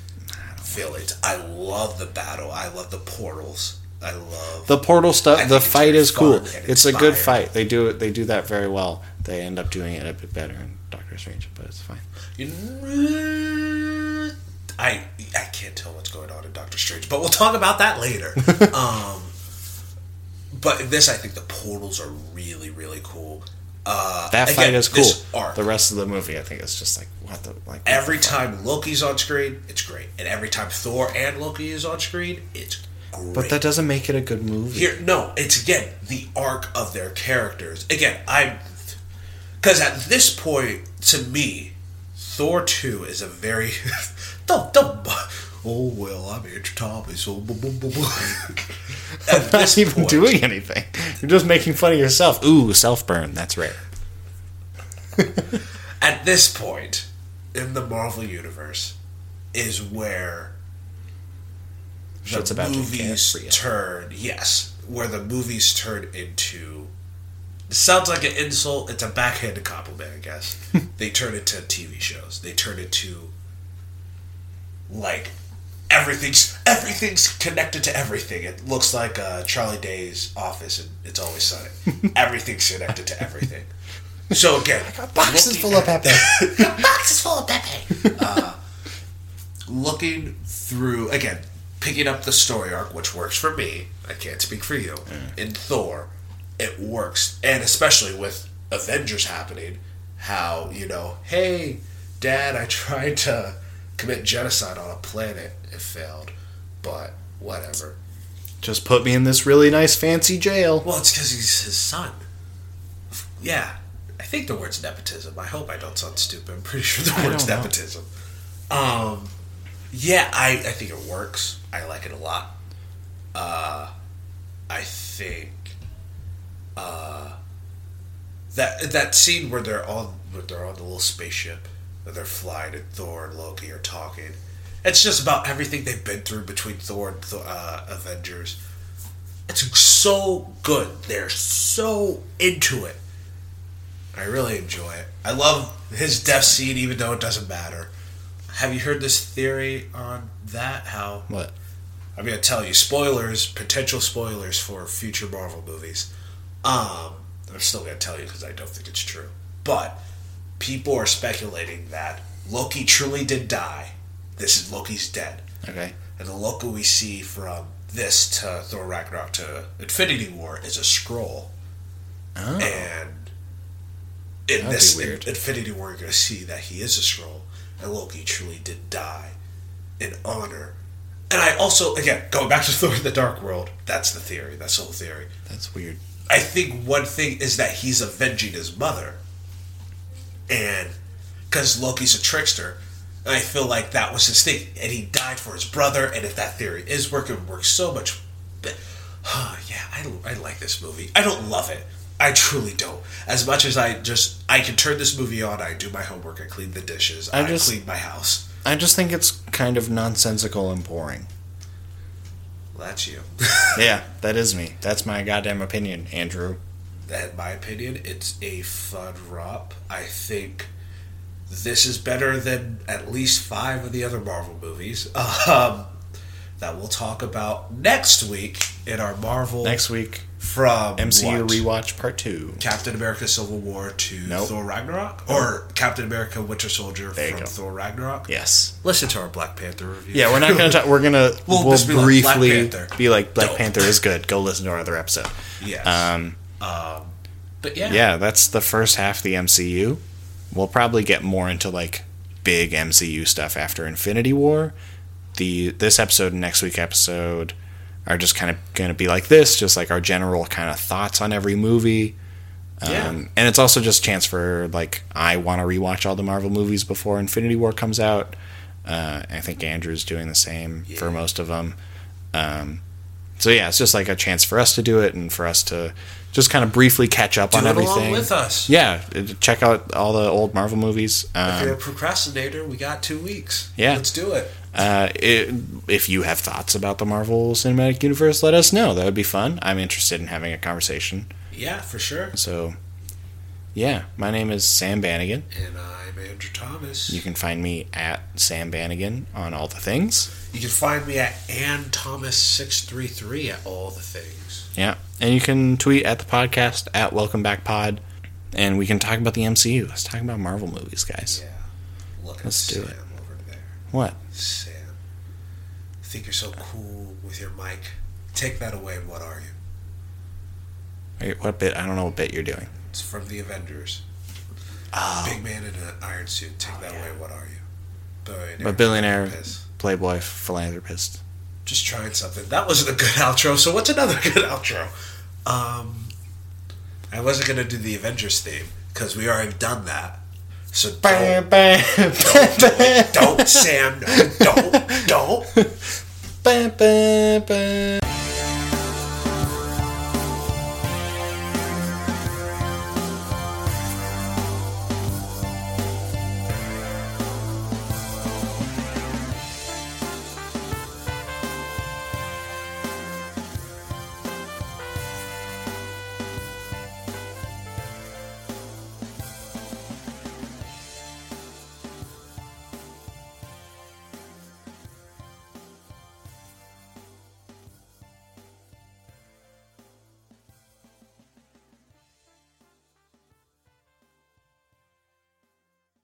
village. I love the battle. I love the portals. I love The portal stuff. The fight is cool. It's a good fight. They do it. They do that very well. They end up doing it a bit better in Doctor Strange, but it's fine. I I can't tell what's going on in Doctor Strange, but we'll talk about that later. um, but this, I think the portals are really really cool. Uh, That again, fight is cool. arc, The rest of the movie, I think, is just like what the like. what every the time Loki's on screen, it's great, and every time Thor and Loki is on screen, it's great. But that doesn't make it a good movie. Here, no, it's again the arc of their characters. Again, I'm because at this point, to me, Thor two is a very don't don't. Oh well, I'm Andrew Thomas. So boom, boom, boom, boom. at not even point, doing anything. You're just making fun of yourself. Ooh, self burn. That's rare. at this point in the Marvel universe is where the Shit's about movies turn. Yes, where the movies turn into. It sounds like an insult. It's a backhanded compliment, I guess. they turn into TV shows. They turn into like everything's everything's connected to everything. It looks like uh, Charlie Day's office, and it's always sunny. everything's connected to everything. So again, Boxes looking full of Pepe. boxes full of Pepe. uh, looking through again, picking up the story arc, which works for me. I can't speak for you. In Thor, it works, and especially with Avengers happening, how you know, hey, Dad, I tried to commit genocide on a planet. It failed, but whatever. Just put me in this really nice fancy jail. Well, it's because he's his son. Yeah, I think the word's nepotism. I hope I don't sound stupid. I'm pretty sure the word's nepotism. Um, yeah, I, I think it works. I like it a lot. Uh, I think uh, that that scene where they're on where they're on the little spaceship they're flying and Thor and Loki are talking. It's just about everything they've been through between Thor and uh, Avengers. It's so good. They're so into it. I really enjoy it. I love his death scene, even though it doesn't matter. Have you heard this theory on that? How What? I'm gonna tell you spoilers, potential spoilers for future Marvel movies. Um, I'm still gonna tell you because I don't think it's true. But people are speculating that Loki truly did die. This is Loki's dead, Okay. and the Loki we see from this to Thor Ragnarok to Infinity War is a Skrull. Oh. And in That'd this weird. Infinity War, you're going to see that he is a Skrull, and Loki truly did die in honor And I also, again, going back to Thor: The Dark World, that's the theory. That's the whole theory. That's weird. I think one thing is that he's avenging his mother, and because Loki's a trickster, I feel like that was his thing, and he died for his brother. And if that theory is working, works so much. But, yeah, I, I like this movie. I don't love it. I truly don't. As much as I just I can turn this movie on, I do my homework, I clean the dishes, I, I just- clean my house. I just think it's kind of nonsensical and boring. Well, that's you. yeah, that is me. That's my goddamn opinion, Andrew. In my opinion, it's a fun romp. I think this is better than at least five of the other Marvel movies um, that we'll talk about next week in our Marvel Next week, from MCU what? rewatch part two. Captain America: Civil War to Nope. Thor Ragnarok, or Captain America: Winter Soldier There from. Thor Ragnarok. Yes. Listen to our Black Panther review. Yeah, we're not gonna. talk We're gonna. We'll We'll, just be like, Black briefly Panther. be like Black Panther is good. Go listen to our other episode. Yes. Um, but yeah. yeah, that's the first half of the MCU. We'll probably get more into like big MCU stuff after Infinity War. The this episode and next week episode are just kind of going to be like this, just like our general kind of thoughts on every movie. Um, Yeah. and it's also just a chance for like I want to rewatch all the Marvel movies before Infinity War comes out. Uh, I think Andrew's doing the same for most of them. Um, so yeah, it's just like a chance for us to do it and for us to just kind of briefly catch up Do on it everything. along with us. Yeah, uh, check out all the old Marvel movies. If you're a Um, procrastinator, we got two weeks. Yeah. Let's do it. uh, it, if you have thoughts about the Marvel Cinematic Universe, let us know. That would be fun. I'm interested in having a conversation. Yeah, for sure. So, yeah, my name is Sam Bannigan. And I'm Andrew Thomas. You can find me at Sam Bannigan on all the things. You can find me at Ann Thomas six three three at all the things. Yeah, and you can tweet at the podcast at Welcome Back Pod, and we can talk about the MCU. Let's talk about Marvel movies, guys. Yeah. Look at Let's do Sam it. over there. What? Sam. I think you're so cool with your mic. Take that away. What are you? Wait, What bit? I don't know what bit you're doing. It's from the Avengers. Oh, Big man in an iron suit. Take that away. What are you? Billionaire. a billionaire, Piss. playboy, philanthropist. Just trying something. That wasn't a good outro. So what's another good outro? Um, I wasn't gonna do the Avengers theme because we already done that. So don't, don't, don't, Sam, no, don't, don't. Bam, bam, ba.